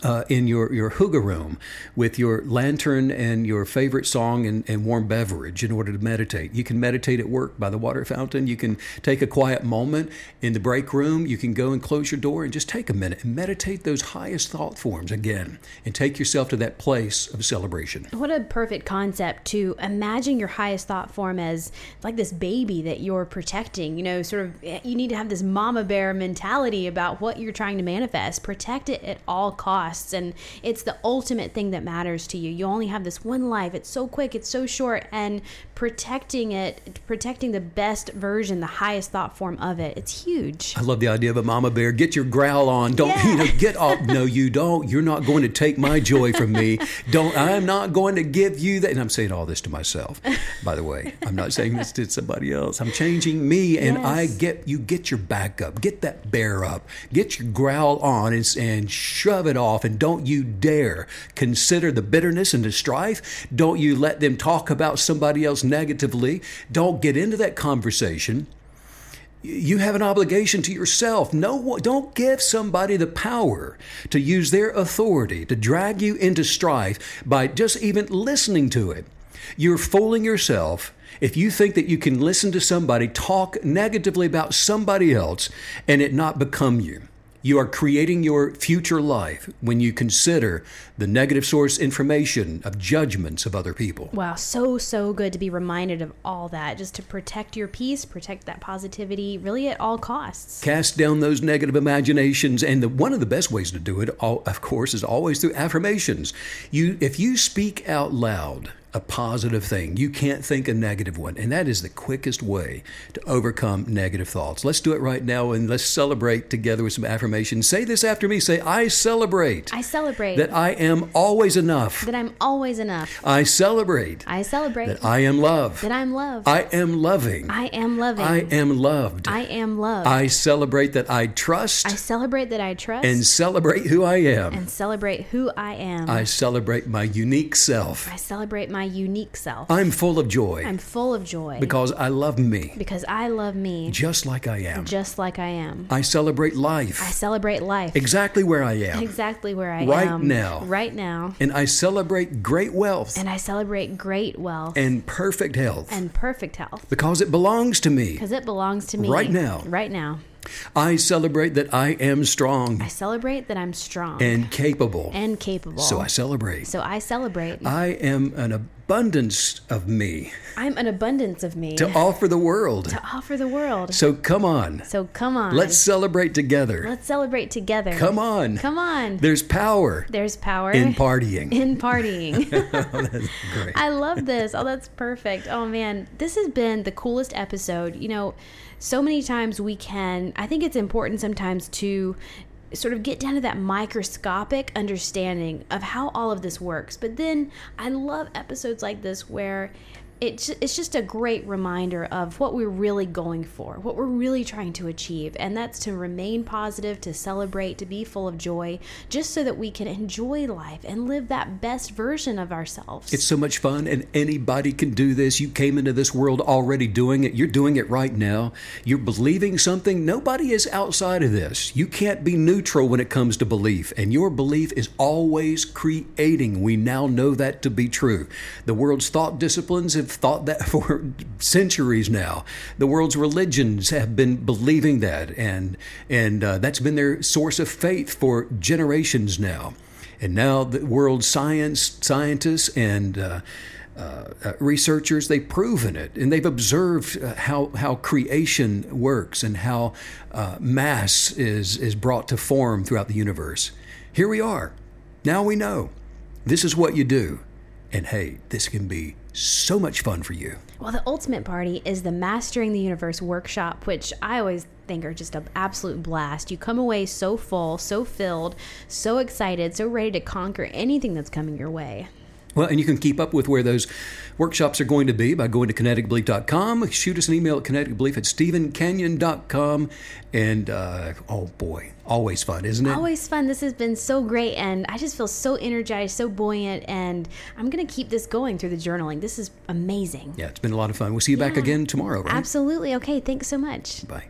A: uh, in your, your hygge room with your lantern and your favorite song and, and, warm beverage in order to meditate. You can meditate at work by the water fountain. You can take a quiet moment in the break room. You can go and close your door and just take a minute and meditate those highest thought forms again and take yourself to that place of celebration.
B: What a perfect concept to imagine your highest thought form as like this baby that you're protecting. You know, sort of, you need to have this mama bear mentality about what you're trying to manifest. Protect it at all costs costs and it's the ultimate thing that matters to you. You only have this one life. It's so quick, it's so short and protecting it, protecting the best version, the highest thought form of it. It's huge.
A: I love the idea of a mama bear. Get your growl on. Don't yeah. you know get off no you don't. You're not going to take my joy from me. Don't I'm not going to give you that and I'm saying all this to myself. By the way, I'm not saying this to somebody else. I'm changing me and yes. I get you get your back up. Get that bear up. Get your growl on and, and shove it off off. And don't you dare consider the bitterness and the strife. Don't you let them talk about somebody else negatively. Don't get into that conversation. You have an obligation to yourself. No, don't give somebody the power to use their authority to drag you into strife by just even listening to it. You're fooling yourself if you think that you can listen to somebody talk negatively about somebody else and it not become you. You are creating your future life when you consider the negative source information of judgments of other people.
B: Wow, so, so good to be reminded of all that, just to protect your peace, protect that positivity, really at all costs.
A: Cast down those negative imaginations. And the, one of the best ways to do it, of course, is always through affirmations. You, if you speak out loud, a positive thing. You can't think a negative one. And that is the quickest way to overcome negative thoughts. Let's do it right now and let's celebrate together with some affirmations. Say this after me. Say, I celebrate.
B: I celebrate.
A: That I am always enough.
B: That I'm always enough.
A: I celebrate.
B: I celebrate.
A: That I am loved.
B: That I'm loved.
A: I am loving.
B: I am loving.
A: I am loved.
B: I am loved.
A: I celebrate that I trust.
B: I celebrate that I trust.
A: And celebrate who I am.
B: And celebrate who I am.
A: I celebrate my unique self.
B: I celebrate my my unique self.
A: I'm full of joy.
B: I'm full of joy.
A: Because I love me.
B: Because I love me.
A: Just like I am.
B: Just like I am.
A: I celebrate life.
B: I celebrate life.
A: Exactly where I am.
B: Exactly where I
A: right
B: am.
A: Right now.
B: Right now.
A: And I celebrate great wealth.
B: And I celebrate great wealth.
A: And perfect health.
B: And perfect health.
A: Because it belongs to me.
B: Because it belongs to me.
A: Right now.
B: Right now.
A: I celebrate that I am strong.
B: I celebrate that I'm strong
A: and capable.
B: And capable.
A: So I celebrate.
B: So I celebrate.
A: I am an abundance of me
B: I'm an abundance of me
A: to offer the world.
B: to offer the world.
A: So come on.
B: So come on.
A: Let's celebrate together.
B: let's celebrate together.
A: Come on.
B: Come on.
A: There's power
B: There's power
A: in partying.
B: in partying.
A: Great.
B: I love this. Oh, that's perfect. Oh man, this has been the coolest episode. You know, so many times we can I think it's important sometimes to sort of get down to that microscopic understanding of how all of this works. But then I love episodes like this where it's it's just a great reminder of what we're really going for, what we're really trying to achieve, and that's to remain positive, to celebrate, to be full of joy, just so that we can enjoy life and live that best version of ourselves.
A: It's so much fun, and anybody can do this. You came into this world already doing it. You're doing it right now. You're believing something. Nobody is outside of this. You can't be neutral when it comes to belief, and your belief is always creating. We now know that to be true. The world's thought disciplines have thought that for centuries now. The world's religions have been believing that, and and uh, that's been their source of faith for generations now. And now the world science scientists and uh, uh, uh, researchers they've proven it and they've observed uh, how how creation works and how uh, mass is is brought to form throughout the universe. Here we are. Now we know. This is what you do. And hey, this can be so much fun for you.
B: Well, the ultimate party is the Mastering the Universe workshop, which I always think are just an absolute blast. You come away so full, so filled, so excited, so ready to conquer anything that's coming your way.
A: Well, and you can keep up with where those workshops are going to be by going to kineticbelief.com. Shoot us an email at kineticbelief at stephencanyon.com. And uh, oh boy, always fun, isn't it?
B: Always fun. This has been so great, and I just feel so energized, so buoyant, and I'm going to keep this going through the journaling. This is amazing.
A: Yeah, it's been a lot of fun. We'll see you back again tomorrow, right?
B: Absolutely. Okay, thanks so much.
A: Bye.